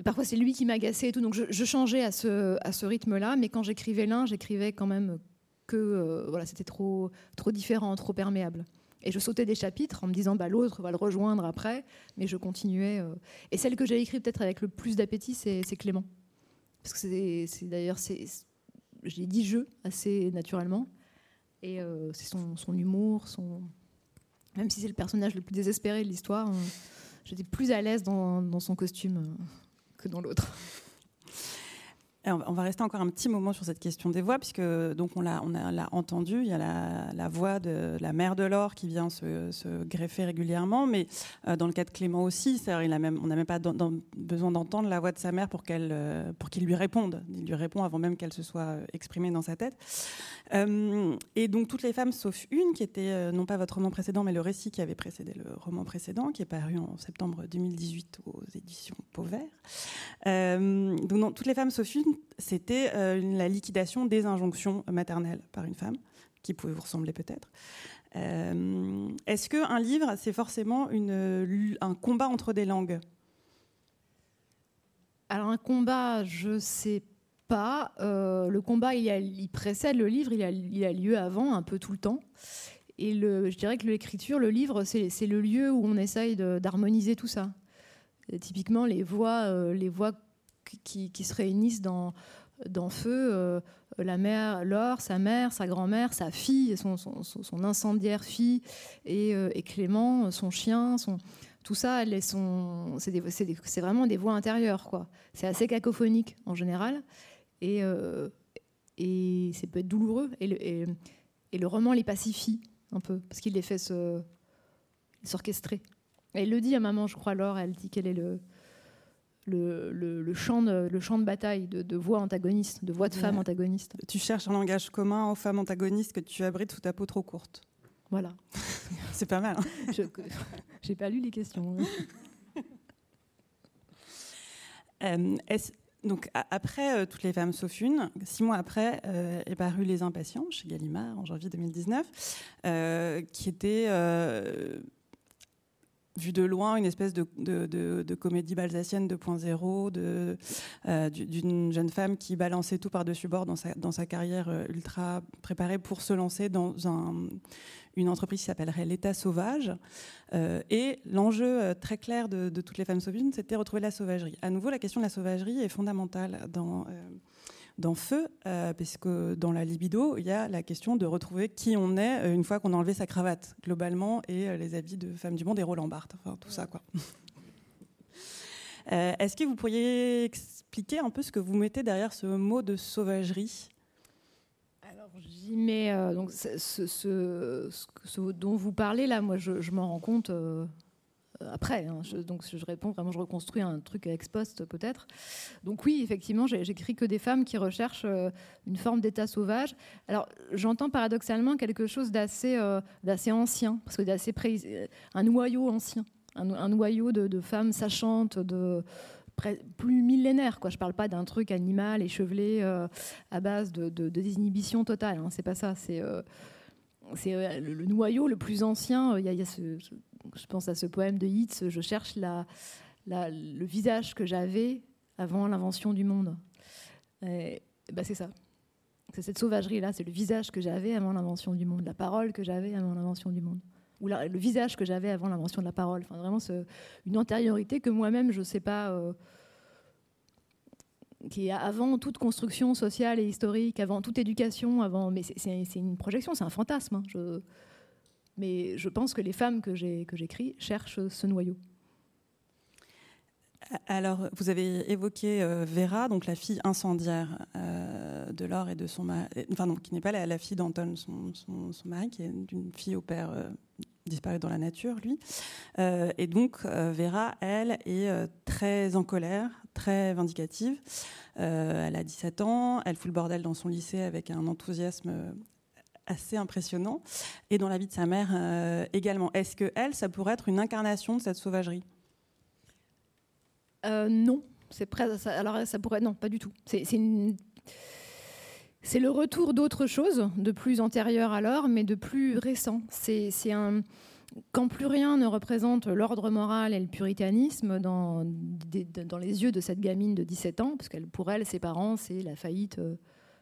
parfois c'est lui qui m'agaçait et tout. Donc, je, changeais à ce, rythme-là, mais quand j'écrivais l'un, j'écrivais quand même que euh, voilà, c'était trop, différent, trop perméable. Et je sautais des chapitres en me disant bah, l'autre va le rejoindre après, mais je continuais. Euh. Et celle que j'ai écrite peut-être avec le plus d'appétit, c'est Clément. Parce que c'est d'ailleurs, j'ai dit je assez naturellement. Et euh, c'est son, son, humour, son... même si c'est le personnage le plus désespéré de l'histoire, j'étais plus à l'aise dans, son costume euh, que dans l'autre on va rester encore un petit moment sur cette question des voix, puisque donc on l'a, on entendu, il y a la, voix de la mère de l'or qui vient se, greffer régulièrement, mais euh, dans le cas de Clément aussi, on n'a même pas besoin d'entendre la voix de sa mère pour, qu'elle, euh, pour qu'il lui réponde. Il lui répond avant même qu'elle se soit euh, exprimée dans sa tête. Et donc toutes les femmes, sauf une, qui était non pas votre roman précédent, mais le récit qui avait précédé le roman précédent, qui est paru en septembre 2018 aux éditions Pauvert. donc toutes les femmes, sauf une, c'était euh, la liquidation des injonctions maternelles par une femme, qui pouvait vous ressembler peut-être. Euh, est-ce qu'un livre, c'est forcément un combat entre des langues? Alors un combat, je sais Euh, le combat, il, précède le livre, il a, lieu avant, un peu tout le temps. Et je dirais que l'écriture, le livre, c'est le lieu où on essaye d'harmoniser tout ça. typiquement, les voix, les voix qui, se réunissent dans, Feu, euh, la mère, Laure, sa mère, sa grand-mère, sa fille, son, incendiaire fille, euh, et, Clément, son chien, tout ça, c'est vraiment des voix intérieures. C'est assez cacophonique en général, et, euh, et c'est peut être douloureux. Et le, et, le, roman les pacifie un peu, parce qu'il les fait s'orchestrer. Elle le dit à maman, je crois, Laure, elle dit qu'elle est le, le, champ, de, le champ de bataille de, voix antagonistes, de voix de femmes antagonistes. Tu cherches un langage commun aux femmes antagonistes que tu abrites sous ta peau trop courte. Voilà. C'est pas mal. Hein. Je J'ai pas lu les questions. Hein. Euh, donc après euh, Toutes les femmes sauf une, six mois après euh, est paru Les Impatients chez Gallimard en janvier 2019, qui était vu de loin une espèce de, comédie balsacienne 2.0 euh, d'une jeune femme qui balançait tout par-dessus bord dans sa, carrière euh, ultra préparée pour se lancer dans un, une entreprise qui s'appellerait l'État sauvage. Euh, et l'enjeu très clair de, toutes les femmes sauvages, c'était retrouver la sauvagerie. À nouveau, la question de la sauvagerie est fondamentale dans dans Feu, euh, puisque dans la libido, il y a la question de retrouver qui on est euh, une fois qu'on a enlevé sa cravate, globalement, et euh, les habits de femme du monde et Roland Barthes, tout ça, quoi. Est-ce que vous pourriez expliquer un peu ce que vous mettez derrière ce mot de sauvagerie? J'y mets donc ce, dont vous parlez là, moi je, je m'en rends compte euh, après. Hein, donc je réponds vraiment, je reconstruis un truc ex post peut-être. Donc oui, effectivement, j'écris que des femmes qui recherchent euh, une forme d'état sauvage. Alors j'entends paradoxalement quelque chose d'assez euh, d'assez ancien, parce que d'assez un noyau ancien, un, noyau de, femmes sachantes, de plus millénaire. Quoi. Je ne parle pas d'un truc animal, échevelé, à base de, désinhibition totale. Hein. C'est pas ça. C'est c'est le, noyau le plus ancien. Il y a, ce, je pense à ce poème de Yeats, je cherche la, le visage que j'avais avant l'invention du monde. Ben c'est ça. C'est cette sauvagerie-là, c'est le visage que j'avais avant l'invention du monde, la parole que j'avais avant l'invention du monde, ou le visage que j'avais avant l'invention de la parole. Enfin, vraiment, une antériorité que moi-même, je ne sais pas, euh, qui est avant toute construction sociale et historique, avant toute éducation, avant. Mais c'est une projection, c'est un fantasme. Hein. Mais je pense que les femmes que j'écris cherchent ce noyau. Alors, vous avez évoqué euh, Vera, donc la fille incendiaire euh, de Laure et de son mari, enfin non, qui n'est pas la, fille d'Anton, son, mari, qui est d'une fille au père disparu dans la nature, lui. et donc, Vera, elle, est très en colère, très vindicative. elle a 17 ans, elle fout le bordel dans son lycée avec un enthousiasme assez impressionnant. Et dans la vie de sa mère euh, également. Est-ce que elle, ça pourrait être une incarnation de cette sauvagerie? Non, c'est. Alors ça pourrait. Non, pas du tout. C'est C'est le retour d'autre chose, de plus antérieur alors, mais de plus récent. C'est quand plus rien ne représente l'ordre moral et le puritanisme dans, les yeux de cette gamine de 17 ans, parce qu'elle, pour elle, ses parents, c'est la faillite,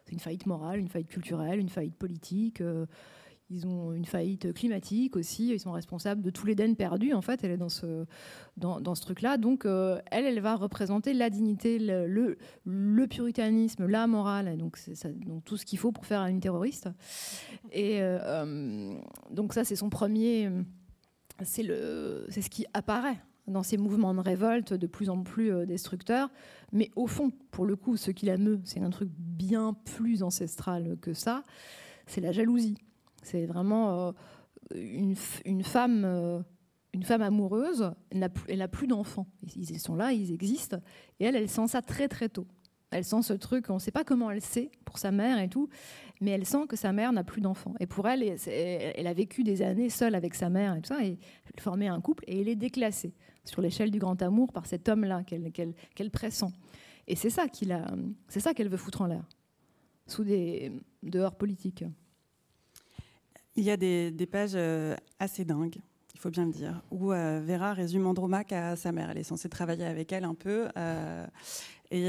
c'est une faillite morale, une faillite culturelle, une faillite politique, ils ont une faillite climatique aussi. Ils sont responsables de tous les dens perdus. En fait, elle est dans ce, dans, ce truc-là. Donc, euh, elle, elle va représenter la dignité, le, puritanisme, la morale. Donc, tout ce qu'il faut pour faire une terroriste. Et euh, euh, donc, ça, c'est son premier. C'est ce qui apparaît dans ces mouvements de révolte de plus en plus destructeurs. Mais au fond, pour le coup, ce qui la meut, c'est un truc bien plus ancestral que ça. C'est la jalousie. C'est vraiment euh, une, une, femme, euh, une femme amoureuse, elle n'a plus d'enfants. Ils sont là, ils existent. Et elle, elle sent ça très très tôt. Elle sent ce truc, on ne sait pas comment elle sait pour sa mère et tout, mais elle sent que sa mère n'a plus d'enfants. Et pour elle, elle a vécu des années seule avec sa mère et tout ça, et elle formait un couple, et elle est déclassée sur l'échelle du grand amour par cet homme-là qu'elle pressent. Et c'est ça qu'elle veut foutre en l'air, sous des dehors politiques. Il y a des, pages euh, assez dingues, il faut bien le dire, où euh, Vera résume Andromaque à sa mère. Elle est censée travailler avec elle un peu. Euh, et,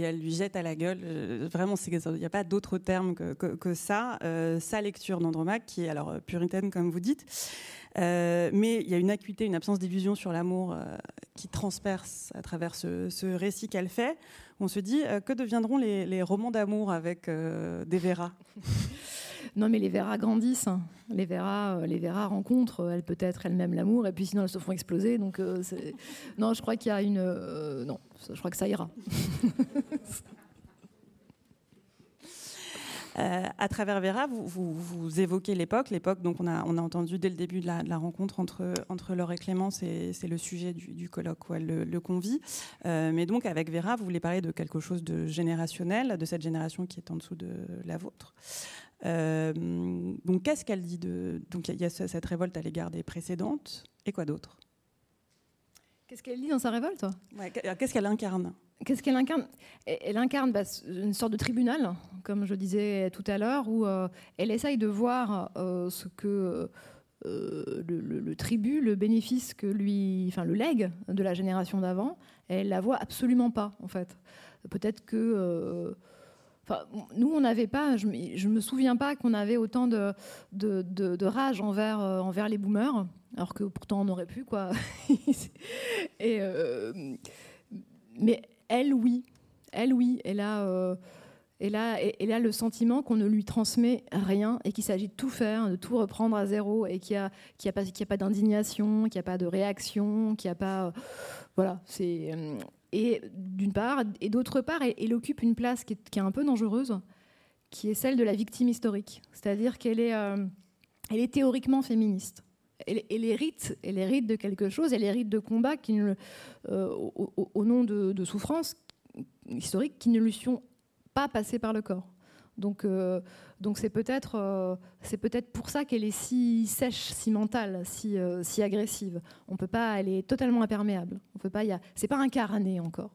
elle lui jette à la gueule. vraiment, il n'y a pas d'autre terme que, ça. sa lecture d'Andromaque, qui est alors puritaine, comme vous dites. mais il y a une acuité, une absence d'illusion sur l'amour qui transperce à travers ce, récit qu'elle fait. On se dit, que deviendront les, les romans d'amour avec des Vera? Non, mais les Vera grandissent. Hein. Les Vera, euh, les Vera rencontrent, euh, elles peut-être elles-mêmes l'amour, et puis sinon elles se font exploser. Donc, euh, non, je crois qu'il y a une. non, je crois que ça ira. à travers Vera, vous, évoquez l'époque. L'époque, donc on a, on a entendu dès le début de la, rencontre entre, entre Laure et Clément, c'est le sujet du, colloque où elle le, convie. mais donc avec Vera, vous voulez parler de quelque chose de générationnel, de cette génération qui est en dessous de la vôtre. Euh, donc, qu'est-ce qu'elle dit de. Donc, il y a cette révolte à l'égard des précédentes. Et quoi d'autre? Qu'est-ce qu'elle dit dans sa révolte? Qu'est-ce qu'elle incarne? Qu'est-ce qu'elle incarne? Elle incarne bah, une sorte de tribunal, comme je disais tout à l'heure, où euh, elle essaye de voir euh, ce que le, le, tribut, le bénéfice que lui, enfin le legs de la génération d'avant, elle la voit absolument pas, en fait. Peut-être que nous, on n'avait pas, je, ne me souviens pas qu'on avait autant de, rage envers, euh, envers les boomers, alors que pourtant on aurait pu, quoi. euh, mais elle, oui. Elle, oui. Elle a, euh, elle a, elle a le sentiment qu'on ne lui transmet rien et qu'il s'agit de tout faire, de tout reprendre à zéro et qu'il n'y a, a pas, a pas d'indignation, qu'il n'y a pas de réaction, qu'il n'y a pas. voilà. C'est et d'une part, et d'autre part, elle, occupe une place qui est, un peu dangereuse, qui est celle de la victime historique. C'est-à-dire qu'elle est, euh, elle est théoriquement féministe. Elle, hérite, elle hérite de quelque chose, elle hérite de combats qui euh, au, nom de, de souffrances historiques qui ne lui sont pas passées par le corps. Donc, euh, donc c'est peut-être, euh, c'est peut-être pour ça qu'elle est si sèche, si mentale, si, euh, si agressive. On peut pas, elle est totalement imperméable. On peut pas, y a, c'est pas incarné encore.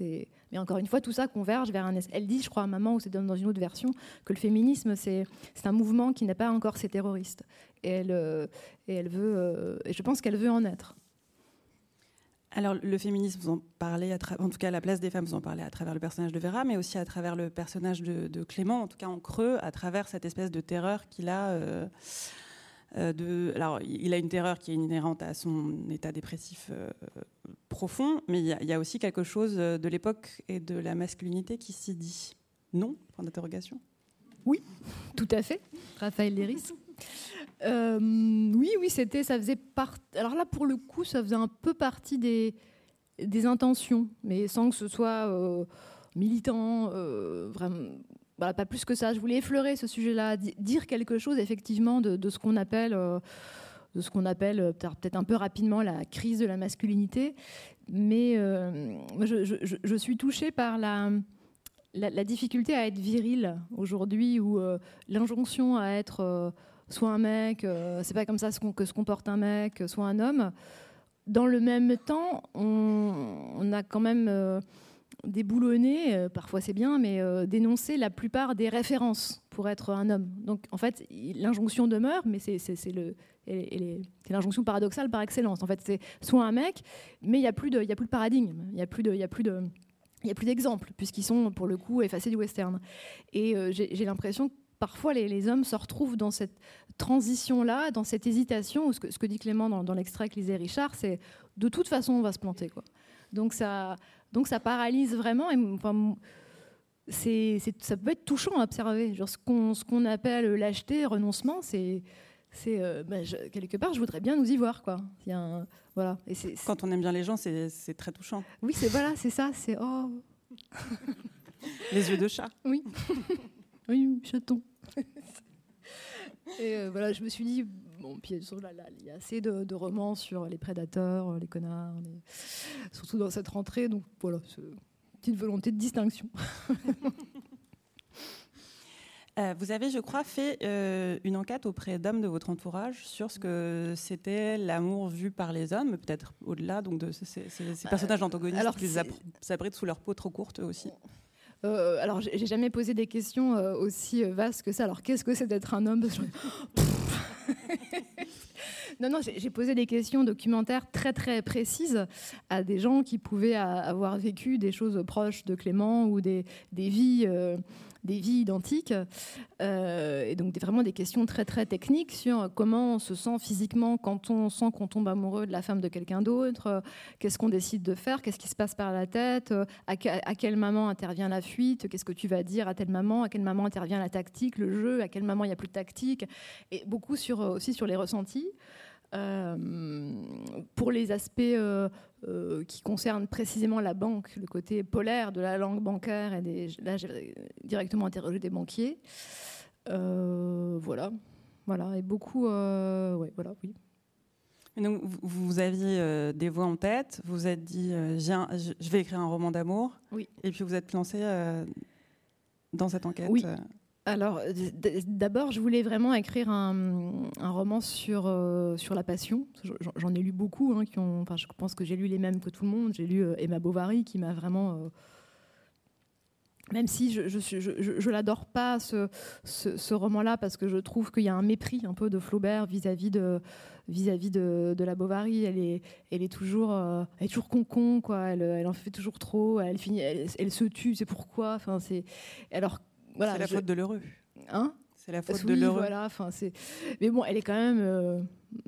Mais encore une fois, tout ça converge vers un. Elle dit, je crois à maman, ou c'est dans une autre version, que le féminisme c'est, c'est un mouvement qui n'a pas encore ses terroristes. Et elle, et elle veut, et je pense qu'elle veut en être. Alors, le féminisme, vous en parlez, à en tout cas la place des femmes, vous en parlez à travers le personnage de Vera, mais aussi à travers le personnage de, Clément, en tout cas en creux, à travers cette espèce de terreur qu'il a. Euh, euh, alors, il a une terreur qui est inhérente à son état dépressif euh, profond, mais il y, a aussi quelque chose de l'époque et de la masculinité qui s'y dit. Non? Point d'interrogation? Oui, tout à fait. Raphaël Léris? Euh, oui, oui, c'était, ça faisait partie. Alors là, pour le coup, ça faisait un peu partie des, intentions, mais sans que ce soit euh, militant, euh, vraiment. pas plus que ça. Je voulais effleurer ce sujet-là, dire quelque chose effectivement de, ce qu'on appelle, de ce qu'on appelle peut-être un peu rapidement la crise de la masculinité. Mais je, suis touchée par la, la, difficulté à être viril aujourd'hui, ou l'injonction à être soit un mec, euh, c'est pas comme ça que se comporte un mec, soit un homme. dans le même temps, on, a quand même euh, déboulonné, euh, parfois c'est bien, mais euh, dénoncé la plupart des références pour être un homme. Donc en fait, l'injonction demeure, mais c'est l'injonction paradoxale par excellence. En fait, c'est soit un mec, mais il n'y a, plus de, a plus de paradigme, il n'y a plus de... Y a plus de il n'y a plus d'exemples, puisqu'ils sont pour le coup effacés du western. Et j'ai l'impression parfois les, hommes se retrouvent dans cette transition-là, dans cette hésitation, ce que, ce que dit Clément dans, l'extrait que lisait Richard, c'est de toute façon on va se planter. Quoi. Donc, ça, donc ça paralyse vraiment. Et, enfin, c'est, ça peut être touchant à observer. Genre, ce, qu'on, ce qu'on appelle lâcheté, renoncement, c'est, c'est euh, bah, quelque part, je voudrais bien nous y voir. Quoi. Il y a un, voilà. Et c'est, Quand on aime bien les gens, c'est, c'est très touchant. Oui, c'est, voilà, c'est ça. C'est oh. les yeux de chat. Oui. oui, chaton. Et euh, voilà, je me suis dit, bon, puis il y a assez de, romans sur les prédateurs, les connards, surtout dans cette rentrée, donc voilà, petite volonté de distinction. Euh, vous avez, je crois, fait euh, une enquête auprès d'hommes de votre entourage sur ce que c'était l'amour vu par les hommes, peut-être au-delà donc de ces, personnages antagonistes alors, qui s'abritent sous leur peau trop courte aussi. Euh, alors, j'ai jamais posé des questions euh, aussi euh, vastes que ça. Alors, qu'est-ce que c'est d'être un homme? Non, non, j'ai posé des questions documentaires très très précises à des gens qui pouvaient avoir vécu des choses proches de Clément ou des, des vies des vies identiques. Euh, et donc vraiment des questions très très techniques sur comment on se sent physiquement quand on sent qu'on tombe amoureux de la femme de quelqu'un d'autre, euh, qu'est-ce qu'on décide de faire, qu'est-ce qui se passe par la tête, euh, à, quelle maman intervient la fuite, qu'est-ce que tu vas dire à telle maman, à quelle maman intervient la tactique, le jeu, à quelle maman il n'y a plus de tactique, et beaucoup sur, aussi sur les ressentis. Euh, pour les aspects euh, euh, qui concernent précisément la banque, le côté polaire de la langue bancaire, et des, là j'ai directement interrogé des banquiers. voilà, voilà, et beaucoup, ouais, voilà, oui. donc, vous, aviez des voix en tête, vous vous êtes dit, je vais écrire un roman d'amour, oui. et puis vous êtes lancé dans cette enquête. Oui. Alors, d'abord, je voulais vraiment écrire un, roman sur, euh, sur la passion. J'en ai lu beaucoup. Hein, enfin, je pense que j'ai lu les mêmes que tout le monde. J'ai lu euh, Emma Bovary, qui m'a vraiment. Euh, même si je je, l'adore pas, ce, ce, roman-là, parce que je trouve qu'il y a un mépris un peu de Flaubert vis-à-vis de, vis-à-vis de, de, la Bovary. Elle est, elle est toujours, elle est toujours con-con, quoi. Elle, elle, en fait toujours trop. Elle, finit, elle, elle se tue, c'est pourquoi? Enfin, c'est alors c'est la faute de l'heureux. Hein? C'est la faute de l'heureux. Voilà, c'est. Mais bon, elle est quand même, euh,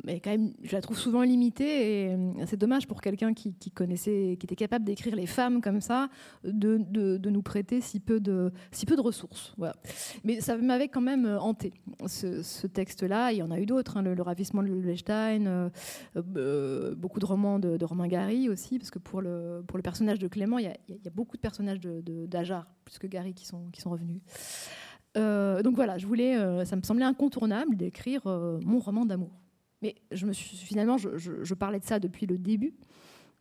elle est quand même, je la trouve souvent limitée et euh, c'est dommage pour quelqu'un qui, connaissait, qui était capable d'écrire les femmes comme ça, de, de, nous prêter si peu de, si peu de ressources. Voilà. Mais ça m'avait quand même euh, hanté ce, texte-là. Il y en a eu d'autres, hein, le, ravissement de Lulestein, beaucoup de romans de, de, Romain Gary aussi, parce que pour le, pour le personnage de Clément, il y a, il y a beaucoup de personnages d'Ajar de, plus que Gary qui sont, qui sont revenus. Euh, donc voilà, je voulais, euh, ça me semblait incontournable d'écrire euh, mon roman d'amour. Mais je me suis, finalement, je, parlais de ça depuis le début,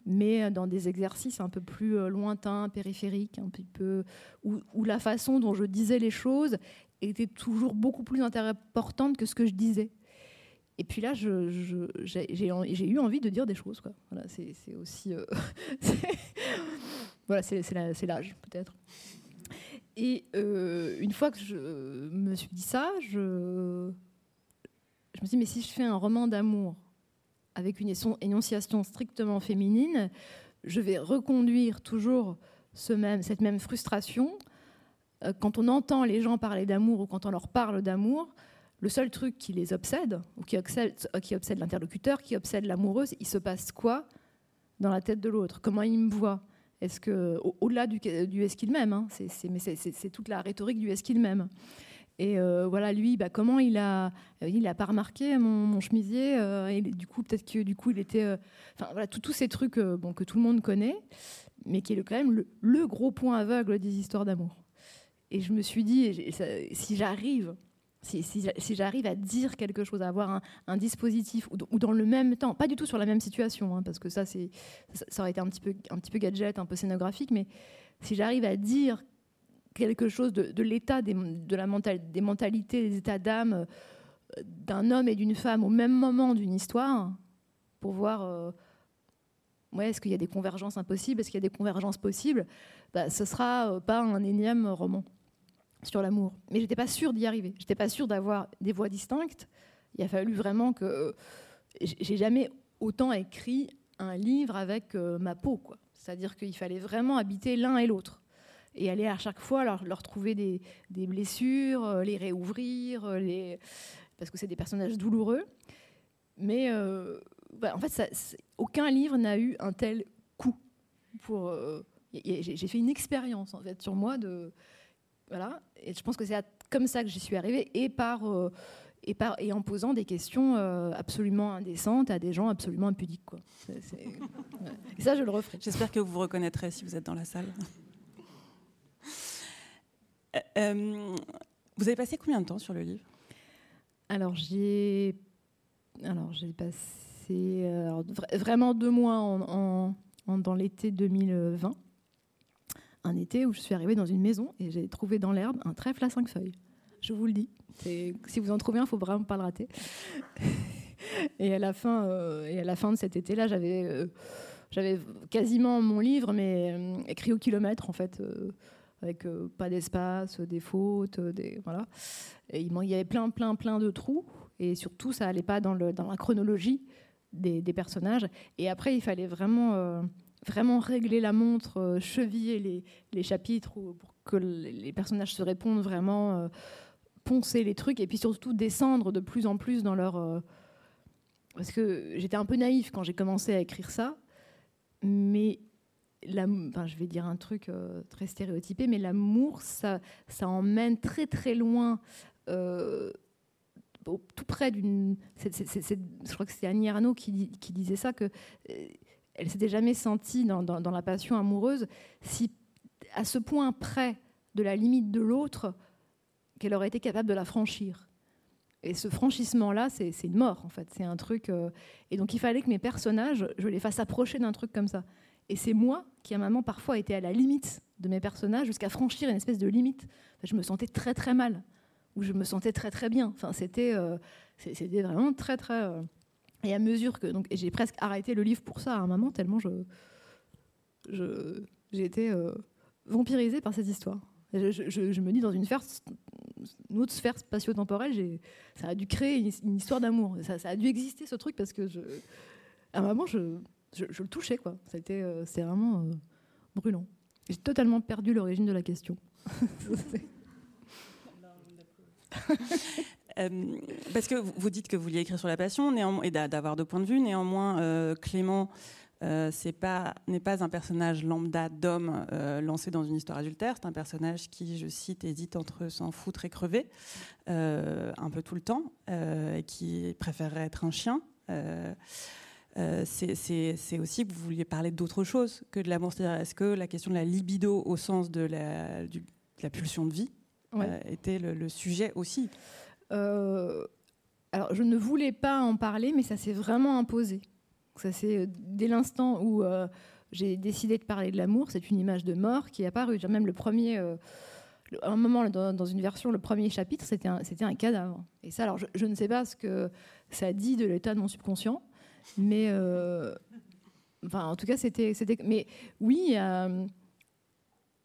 mais dans des exercices un peu plus lointains, périphériques, un petit peu, où, la façon dont je disais les choses était toujours beaucoup plus importante que ce que je disais. Et puis là, j'ai eu envie de dire des choses. Voilà, c'est aussi. voilà, c'est l'âge, peut-être. Et euh, une fois que je me suis dit ça, je, me suis dit, mais si je fais un roman d'amour avec une énonciation strictement féminine, je vais reconduire toujours cette même frustration. Euh, quand on entend les gens parler d'amour ou quand on leur parle d'amour, le seul truc qui les obsède, ou qui obsède, qui obsède l'interlocuteur, qui obsède l'amoureuse, il se passe quoi dans la tête de l'autre? Comment il me voit? Est-ce que, au-delà du, du est-ce qu'il m'aime, hein, c'est, toute la rhétorique du est-ce qu'il m'aime. Et euh, voilà, lui, bah, comment il a, il a pas remarqué mon, chemisier. Euh, et du coup, peut-être que du coup, il était, euh, enfin voilà, tous ces trucs que tout le monde connaît, mais qui est quand même le, gros point aveugle des histoires d'amour. Et je me suis dit, si j'arrive si, j'arrive à dire quelque chose, à avoir un, dispositif, ou, dans le même temps, pas du tout sur la même situation, hein, parce que ça, ça, aurait été un petit, peu, gadget, un peu scénographique, mais si j'arrive à dire quelque chose de, l'état des, de la des mentalités, des états d'âme euh, d'un homme et d'une femme au même moment d'une histoire, pour voir, euh, ouais, est-ce qu'il y a des convergences impossibles Est-ce qu'il y a des convergences possibles bah, Ce sera pas un énième roman sur l'amour. Mais j'étais pas sûre d'y arriver. J'étais pas sûre d'avoir des voix distinctes. Il a fallu vraiment que j'ai jamais autant écrit un livre avec ma peau, quoi. C'est-à-dire qu'il fallait vraiment habiter l'un et l'autre et aller à chaque fois leur, trouver des, blessures, les réouvrir, les... parce que c'est des personnages douloureux. Mais euh, bah, en fait, aucun livre n'a eu un tel coup. Pour, euh, j'ai fait une expérience en fait sur moi de voilà, et je pense que c'est comme ça que j'y suis arrivée et par euh, et, par, et en posant des questions absolument indécentes à des gens absolument impudiques. Quoi. Et ça, je le referai. J'espère que vous vous reconnaîtrez si vous êtes dans la salle. vous avez passé combien de temps sur le livre? Alors, j'ai alors j'ai passé vraiment deux mois en, dans l'été 2020. Un été où je suis arrivée dans une maison et j'ai trouvé dans l'herbe un trèfle à cinq feuilles. Je vous le dis. Si vous en trouvez un, il faut vraiment pas le rater. et, à la fin, euh, et à la fin de cet été-là, j'avais euh, j'avais quasiment mon livre, mais euh, écrit au kilomètre en fait avec pas d'espace, des fautes, des voilà. Et il y avait plein, plein, plein de trous et surtout ça allait pas dans, le, dans la chronologie des, personnages. Et après, il fallait vraiment, vraiment régler la montre, euh, cheviller les, chapitres pour que les personnages se répondent vraiment, euh, poncer les trucs, et puis surtout descendre de plus en plus dans leur... parce que j'étais un peu naïf quand j'ai commencé à écrire ça, mais la, je vais dire un truc très stéréotypé, mais l'amour, ça, ça emmène très très loin tout près d'une. Je crois que c'est Annie Arnaud qui, disait ça, que euh, elle s'était jamais sentie dans, la passion amoureuse si à ce point près de la limite de l'autre qu'elle aurait été capable de la franchir. Et ce franchissement-là, c'est une mort, en fait. C'est un truc. Euh, et donc, il fallait que mes personnages, je les fasse approcher d'un truc comme ça. Et c'est moi qui, à un moment, parfois, été à la limite de mes personnages, jusqu'à franchir une espèce de limite. je me sentais très, très mal où je me sentais très très bien. Enfin, c'était euh, c'était vraiment très très. Euh, et à mesure que donc j'ai presque arrêté le livre pour ça à un moment tellement je j'ai été euh, vampirisée par cette histoire. Je, me dis dans une, sphère, une autre sphère spatio-temporelle, ça a dû créer une, histoire d'amour. Ça, ça, a dû exister ce truc parce que je, à un moment je, je, le touchais quoi. C'était c'est vraiment brûlant. J'ai totalement perdu l'origine de la question. Euh, parce que vous dites que vous vouliez écrire sur la passion et d'avoir deux points de vue. Néanmoins, euh, Clément euh, n'est pas un personnage lambda d'homme lancé dans une histoire adultère. C'est un personnage qui, je cite, hésite entre s'en foutre et crever un peu tout le temps, et qui préférerait être un chien. c'est aussi que vous vouliez parler d'autre chose que de l'amour. C'est-à-dire, est-ce que la question de la libido au sens de la, de la pulsion de vie euh, était le, sujet aussi? Euh, alors, je ne voulais pas en parler, mais ça s'est vraiment imposé. Ça c'est euh, dès l'instant où j'ai décidé de parler de l'amour, c'est une image de mort qui est apparue. Même le premier, un moment dans, une version, le premier chapitre, c'était un, un cadavre. Et ça, alors, je, ne sais pas ce que ça dit de l'état de mon subconscient, mais enfin, en tout cas, c'était. Mais oui,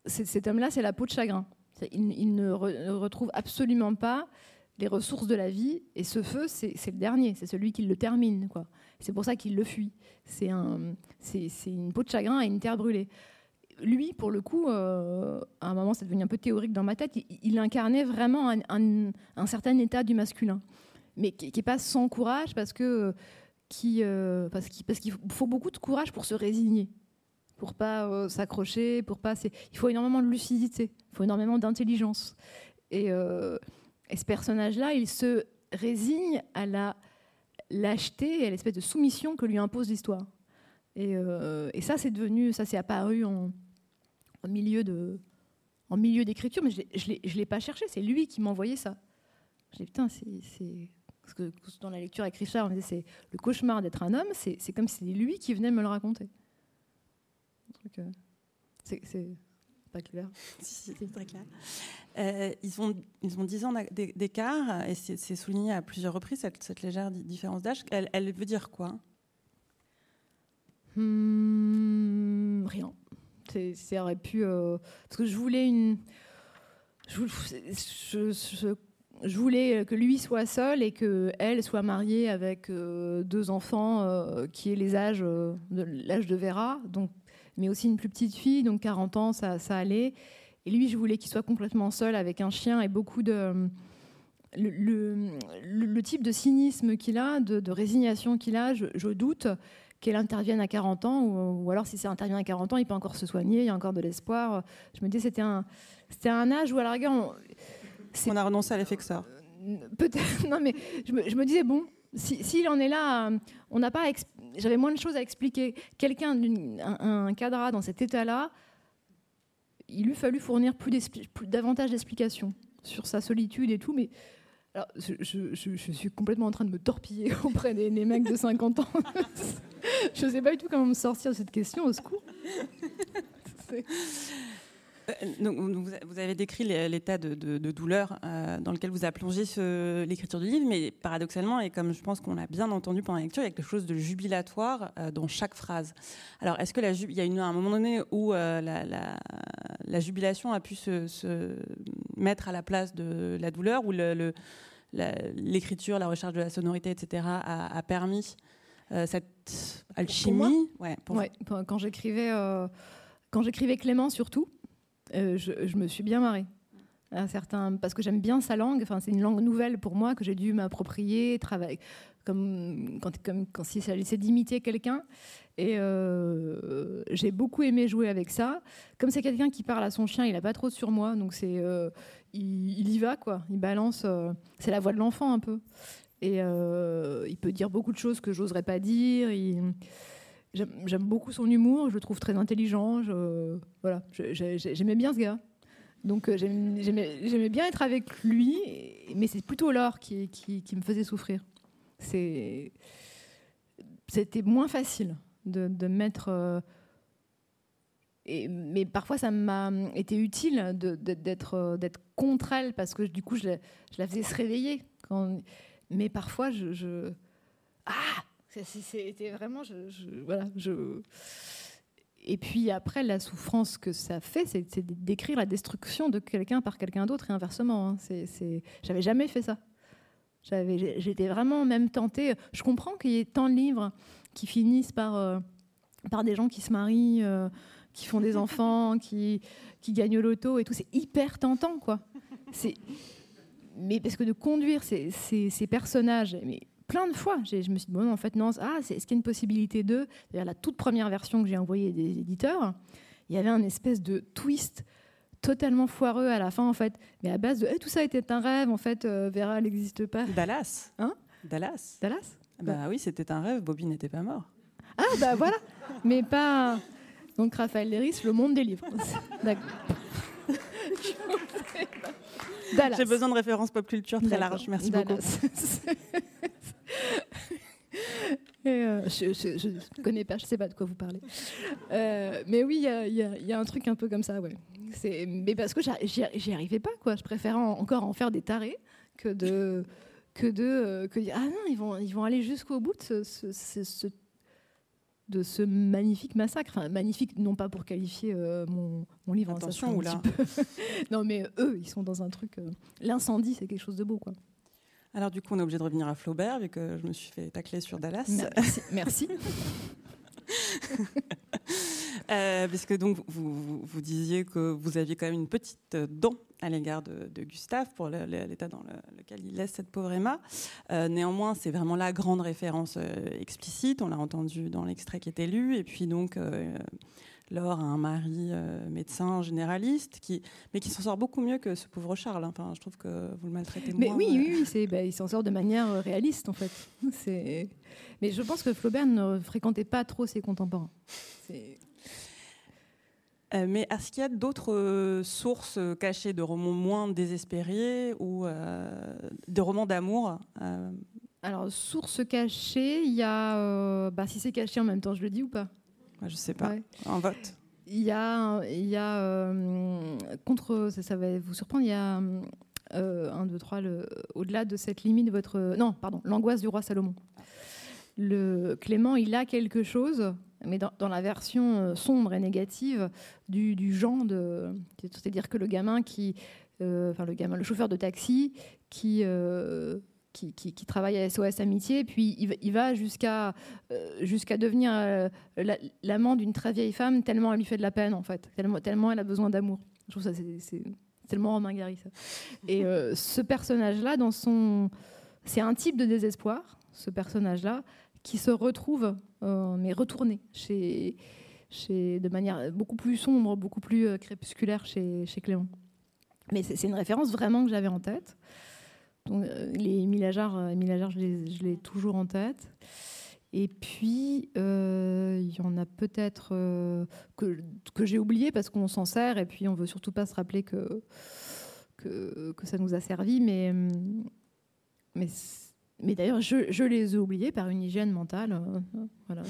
cet homme-là, c'est la peau de chagrin. Il, ne, retrouve absolument pas les ressources de la vie, et ce feu, c'est le dernier, c'est celui qui le termine. C'est pour ça qu'il le fuit. C'est un, une peau de chagrin et une terre brûlée. Lui, pour le coup, euh, à un moment, c'est devenu un peu théorique dans ma tête, il, incarnait vraiment un, certain état du masculin, mais qui n'est pas sans courage, parce que qui, euh, qu'il faut beaucoup de courage pour se résigner pour pas euh, s'accrocher, pour pas. Il faut énormément de lucidité, il faut énormément d'intelligence. Et, et, ce personnage-là, il se résigne à la lâcheté et à l'espèce de soumission que lui impose l'histoire. Et, euh, ça, c'est devenu, ça s'est apparu en, milieu de, en milieu d'écriture, mais je ne l'ai pas cherché. C'est lui qui m'a envoyé ça. J'ai putain, c'est parce que dans la lecture avec Richard, on disait c'est le cauchemar d'être un homme. C'est comme si c'était lui qui venait me le raconter. C'est clair. Euh, ils, ont, ils ont 10 ans d'écart, et c'est souligné à plusieurs reprises, cette, légère différence d'âge. Elle, veut dire quoi? Hmm, rien. C'est aurait pu parce que je voulais une. Je, voulais que lui soit seul et que elle soit mariée avec deux enfants qui aient les âges l'âge de Vera, donc mais aussi une plus petite fille, donc 40 ans, ça, ça allait. Et lui, je voulais qu'il soit complètement seul avec un chien et beaucoup de. Le, le, type de cynisme qu'il a, de, résignation qu'il a, je, doute qu'elle intervienne à 40 ans, ou, alors si ça intervient à 40 ans, il peut encore se soigner, il y a encore de l'espoir. Je me dis, c'était un, c'était un âge où, à la rigueur, on, on a renoncé à l'effet que ça. Peut-être, non, mais je me, je me disais, bon, s'il en est là, on n'a pas, j'avais moins de choses à expliquer. Quelqu'un, un, un cadra dans cet état-là, il lui fallu fournir plus, davantage d'explications sur sa solitude et tout, mais je, suis complètement en train de me torpiller auprès des, des mecs de 50 ans. je ne sais pas du tout comment me sortir de cette question, au secours. Euh, donc, vous avez décrit l'état de, douleur euh, dans lequel vous a plongé l'écriture du livre, mais paradoxalement, et comme je pense qu'on l'a bien entendu pendant la lecture, il y a quelque chose de jubilatoire euh, dans chaque phrase. Alors, est-ce que il y a eu un moment donné où la, jubilation a pu se, mettre à la place de la douleur, où l'écriture, la recherche de la sonorité, etc., a, permis cette alchimie? Ouais, quand j'écrivais quand j'écrivais Clément surtout, euh, je, me suis bien marrée. À certains, parce que j'aime bien sa langue. Enfin, c'est une langue nouvelle pour moi que j'ai dû m'approprier, travailler comme quand, comme quand si ça laissait d'imiter quelqu'un. Et euh, j'ai beaucoup aimé jouer avec ça. Comme c'est quelqu'un qui parle à son chien, il n'a pas trop sur moi, donc c'est, euh, il, y va quoi. Il balance. c'est la voix de l'enfant un peu. Et il peut dire beaucoup de choses que j'oserais pas dire. J'aime beaucoup son humour, je le trouve très intelligent. Je, voilà, j'aimais bien ce gars. Donc euh, j'aimais bien être avec lui, mais c'est plutôt Laure qui, qui, me faisait souffrir. C'était moins facile de, mettre. Euh, et, mais parfois, ça m'a été utile d'être euh, d'être contre elle parce que du coup, je la, je la faisais se réveiller. Mais parfois, je, je ah c'était vraiment, je, voilà, je. Et puis après, la souffrance que ça fait, c'est d'écrire la destruction de quelqu'un par quelqu'un d'autre et inversement. Hein. C'est, j'avais jamais fait ça. J'avais, j'étais vraiment même tentée. Je comprends qu'il y ait tant de livres qui finissent par, euh, par des gens qui se marient, euh, qui font des enfants, qui, qui gagnent l'auto et tout. C'est hyper tentant, quoi. C'est, mais parce que de conduire ces, ces, ces personnages, mais plein de fois. Je me suis dit, bon, en fait, non, ah, est-ce qu'il y a une possibilité de. La toute première version que j'ai envoyée des éditeurs, il y avait un espèce de twist totalement foireux à la fin, en fait. Mais à base de eh, tout ça était un rêve, en fait, euh, Vera n'existe pas. Dallas. Hein? Dallas. Dallas? Bah oui, c'était un rêve, Bobby n'était pas mort. Ah, bah voilà Mais pas. Donc, Raphaël Léris, le monde des livres. D'accord. J'ai besoin de références pop culture très larges. Merci beaucoup. Euh, je ne connais pas, je ne sais pas de quoi vous parlez. Euh, mais oui, il y, a un truc un peu comme ça, ouais. Mais parce que j'y arrivais pas, quoi. Je préfère encore en faire des tarés que de que de euh, que ah non, ils vont ils vont aller jusqu'au bout de ce, de ce magnifique massacre. Enfin, magnifique, non pas pour qualifier mon, mon, livre. Hein, Attention, là. non, mais eux, ils sont dans un truc. L'incendie, c'est quelque chose de beau, quoi. Alors du coup, on est obligé de revenir à Flaubert, vu que je me suis fait tacler sur Dallas. Merci. Merci. euh, parce que donc vous, vous, disiez que vous aviez quand même une petite dent à l'égard de, Gustave pour l'état dans lequel il laisse cette pauvre Emma. Euh, néanmoins, c'est vraiment la grande référence euh, explicite. On l'a entendu dans l'extrait qui était lu, et puis donc. Euh, Laure a un mari euh, médecin généraliste, qui, mais qui s'en sort beaucoup mieux que ce pauvre Charles. Hein. Enfin, je trouve que vous le maltraitez mais moins. Oui, oui, oui bah, il s'en sort de manière euh, réaliste, en fait. Mais je pense que Flaubert ne fréquentait pas trop ses contemporains. Euh, mais est-ce qu'il y a d'autres sources cachées de romans moins désespérés ou de romans d'amour Alors, sources cachées, il y a. Bah, si c'est caché en même temps, je le dis ou pas? Je sais pas. Un vote. Il y a, il y a euh, contre, ça, ça, va vous surprendre, il y a euh, un, deux, trois, au-delà de cette limite, votre. Non, pardon, l'angoisse du roi Salomon. le Clément, il a quelque chose, mais dans, la version euh, sombre et négative du, du genre de, c'est-à-dire que le gamin qui, euh, enfin le gamin, le chauffeur de taxi qui euh, qui, travaille à SOS Amitié, puis il, va jusqu'à jusqu'à devenir l'amant d'une très vieille femme, tellement elle lui fait de la peine, en fait, tellement, elle a besoin d'amour. Je trouve ça, c'est tellement Romain Gary, ça. Et ce personnage-là, dans son. C'est un type de désespoir, ce personnage-là, qui se retrouve, euh, mais retourné, chez, chez, de manière beaucoup plus sombre, beaucoup plus euh, crépusculaire chez, chez Clément. Mais c'est une référence vraiment que j'avais en tête. Donc, euh, les Milagars, je l'ai toujours en tête. Et puis, il y en a peut-être que, que j'ai oublié parce qu'on s'en sert et puis on veut surtout pas se rappeler que, que, que ça nous a servi. Mais, mais mais d'ailleurs, je, les ai oubliés par une hygiène mentale. Euh, voilà,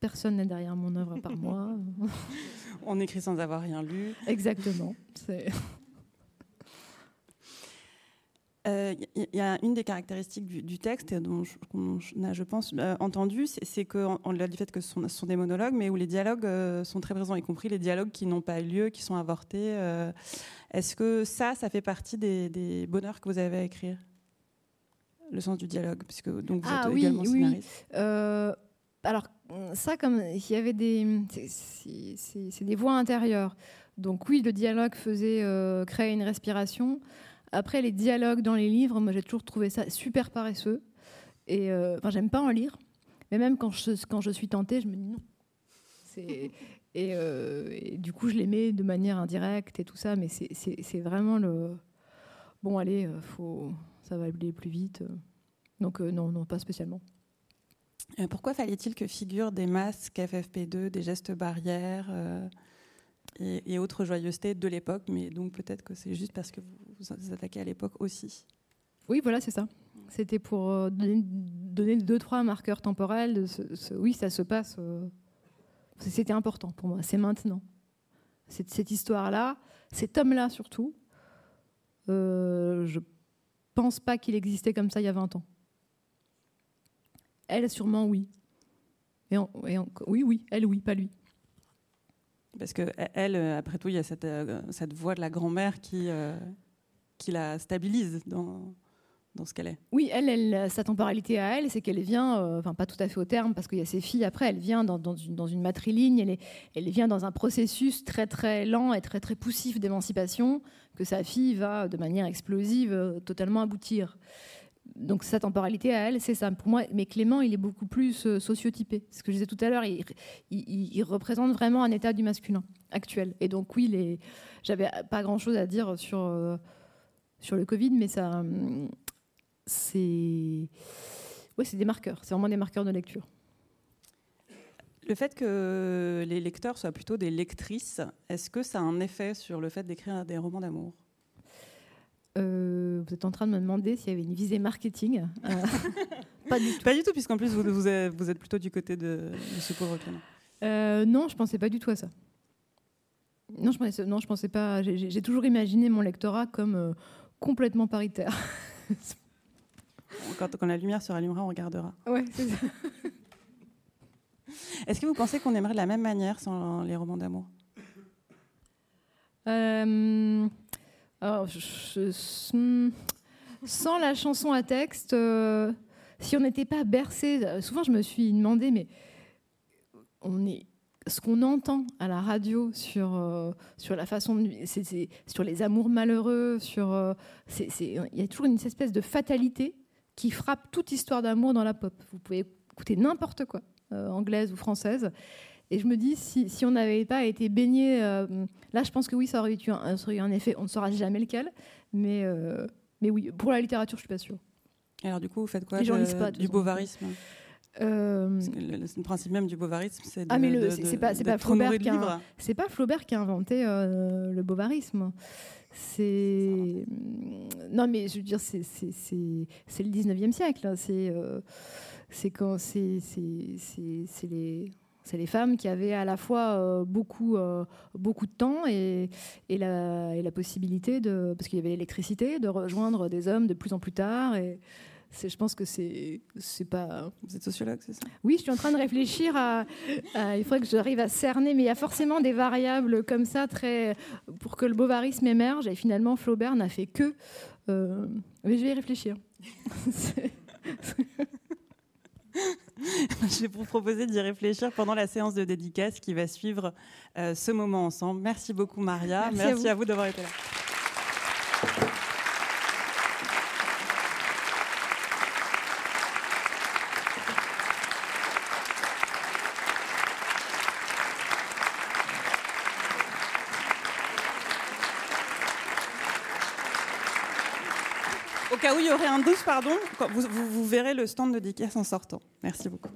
Personne n'est derrière mon œuvre par moi. On écrit sans avoir rien lu. Exactement. Il euh, y, a une des caractéristiques du, texte dont on a, je pense, euh, entendu, c'est on, l'a du fait que ce sont, des monologues, mais où les dialogues sont très présents, y compris les dialogues qui n'ont pas eu lieu, qui sont avortés. Est-ce que ça, ça fait partie des, des bonheurs que vous avez à écrire? Le sens du dialogue, puisque donc vous ah, êtes oui, également oui. Euh, alors ça, comme il y avait des, c'est des voix intérieures. Donc oui, le dialogue faisait euh, créer une respiration. Après, les dialogues dans les livres, moi j'ai toujours trouvé ça super paresseux. Et euh, enfin, j'aime pas en lire, mais même quand je, quand je suis tentée, je me dis non. Et, et, du coup, je les mets de manière indirecte et tout ça, mais c'est vraiment le. Bon, allez, faut ça va aller plus vite. Donc euh, non, non, pas spécialement. Euh, pourquoi fallait-il que figurent des masques FFP2, des gestes barrières euh, et, autres joyeusetés de l'époque Mais donc peut-être que c'est juste parce que vous vous attaquez à l'époque aussi. Oui, voilà, c'est ça. C'était pour donner, deux, trois marqueurs temporels. oui, ça se passe. C'était important pour moi. C'est maintenant. Cette, histoire-là, cet homme-là surtout, je pense pas qu'il existait comme ça il y a 20 ans. Elle, sûrement, oui. Et, oui, oui, elle, oui, pas lui. Parce que elle, après tout, il y a cette, euh, voix de la grand-mère qui, euh, qui la stabilise dans, dans ce qu'elle est. Oui, elle, sa temporalité à elle, c'est qu'elle vient, euh, pas tout à fait au terme, parce qu'il y a ses filles après, elle vient dans, dans, une, dans une, matriligne, elle, elle vient dans un processus très très lent et très très poussif d'émancipation, que sa fille va de manière explosive euh, totalement aboutir. Donc sa temporalité à elle, c'est ça. Pour moi, mais Clément, il est beaucoup plus euh, sociotypé. Ce que je disais tout à l'heure, il, représente vraiment un état du masculin actuel. Et donc oui, j'avais pas grand-chose à dire sur sur le Covid, mais ça, hum, c'est ouais, c'est des marqueurs, c'est vraiment des marqueurs de lecture. Le fait que les lecteurs soient plutôt des lectrices, est-ce que ça a un effet sur le fait d'écrire des romans d'amour? Euh, vous êtes en train de me demander s'il y avait une visée marketing. Euh, pas du tout. Pas du tout, puisqu'en plus, vous, vous, êtes, plutôt du côté de, ce pauvre Clément. Euh, non, je pensais pas du tout à ça. Non, je pensais, non, je pensais pas. J'ai toujours imaginé mon lectorat comme complètement paritaire. Quand, la lumière se rallumera, on regardera. Ouais, c'est ça. Est-ce que vous pensez qu'on aimerait de la même manière sans les romans d'amour? Euh, Sans la chanson à texte, euh, si on n'était pas bercé, euh, souvent je me suis demandé, mais on est, ce qu'on entend à la radio sur, sur la façon, de, sur les amours malheureux, sur, il y a toujours une espèce de fatalité qui frappe toute histoire d'amour dans la pop. Vous pouvez écouter n'importe quoi, euh, anglaise ou française. Et je me dis, si, si on n'avait pas été baigné, euh, là je pense que oui, ça aurait, eu un, ça aurait eu un effet, on ne saura jamais lequel, mais, euh, mais oui, pour la littérature, je suis pas sûre. Alors du coup, vous faites quoi pas, Du bovarisme euh... le, principe même du bovarisme, c'est ah mais c'est pas, pas Flaubert qui a, c'est pas Flaubert qui a inventé le bovarisme. C'est non, mais je veux dire, c'est c'est le 19e siècle. Hein. C'est euh, c'est quand c'est les c'est les femmes qui avaient à la fois euh, beaucoup, euh, beaucoup de temps et, et, la, et la possibilité de, parce qu'il y avait l'électricité, de rejoindre des hommes de plus en plus tard. Et je pense que c'est c'est pas. Vous êtes sociologue, c'est ça? Oui, je suis en train de réfléchir à, Il faudrait que j'arrive à cerner, mais il y a forcément des variables comme ça très pour que le bovarisme émerge. Et finalement, Flaubert n'a fait que. Euh, mais je vais y réfléchir. je vais vous proposer d'y réfléchir pendant la séance de dédicace qui va suivre euh, ce moment ensemble. Merci beaucoup, Maria. Merci, à vous d'avoir été là. Aurait un doute, pardon, vous, vous, verrez le stand de dédicace en sortant. Merci beaucoup.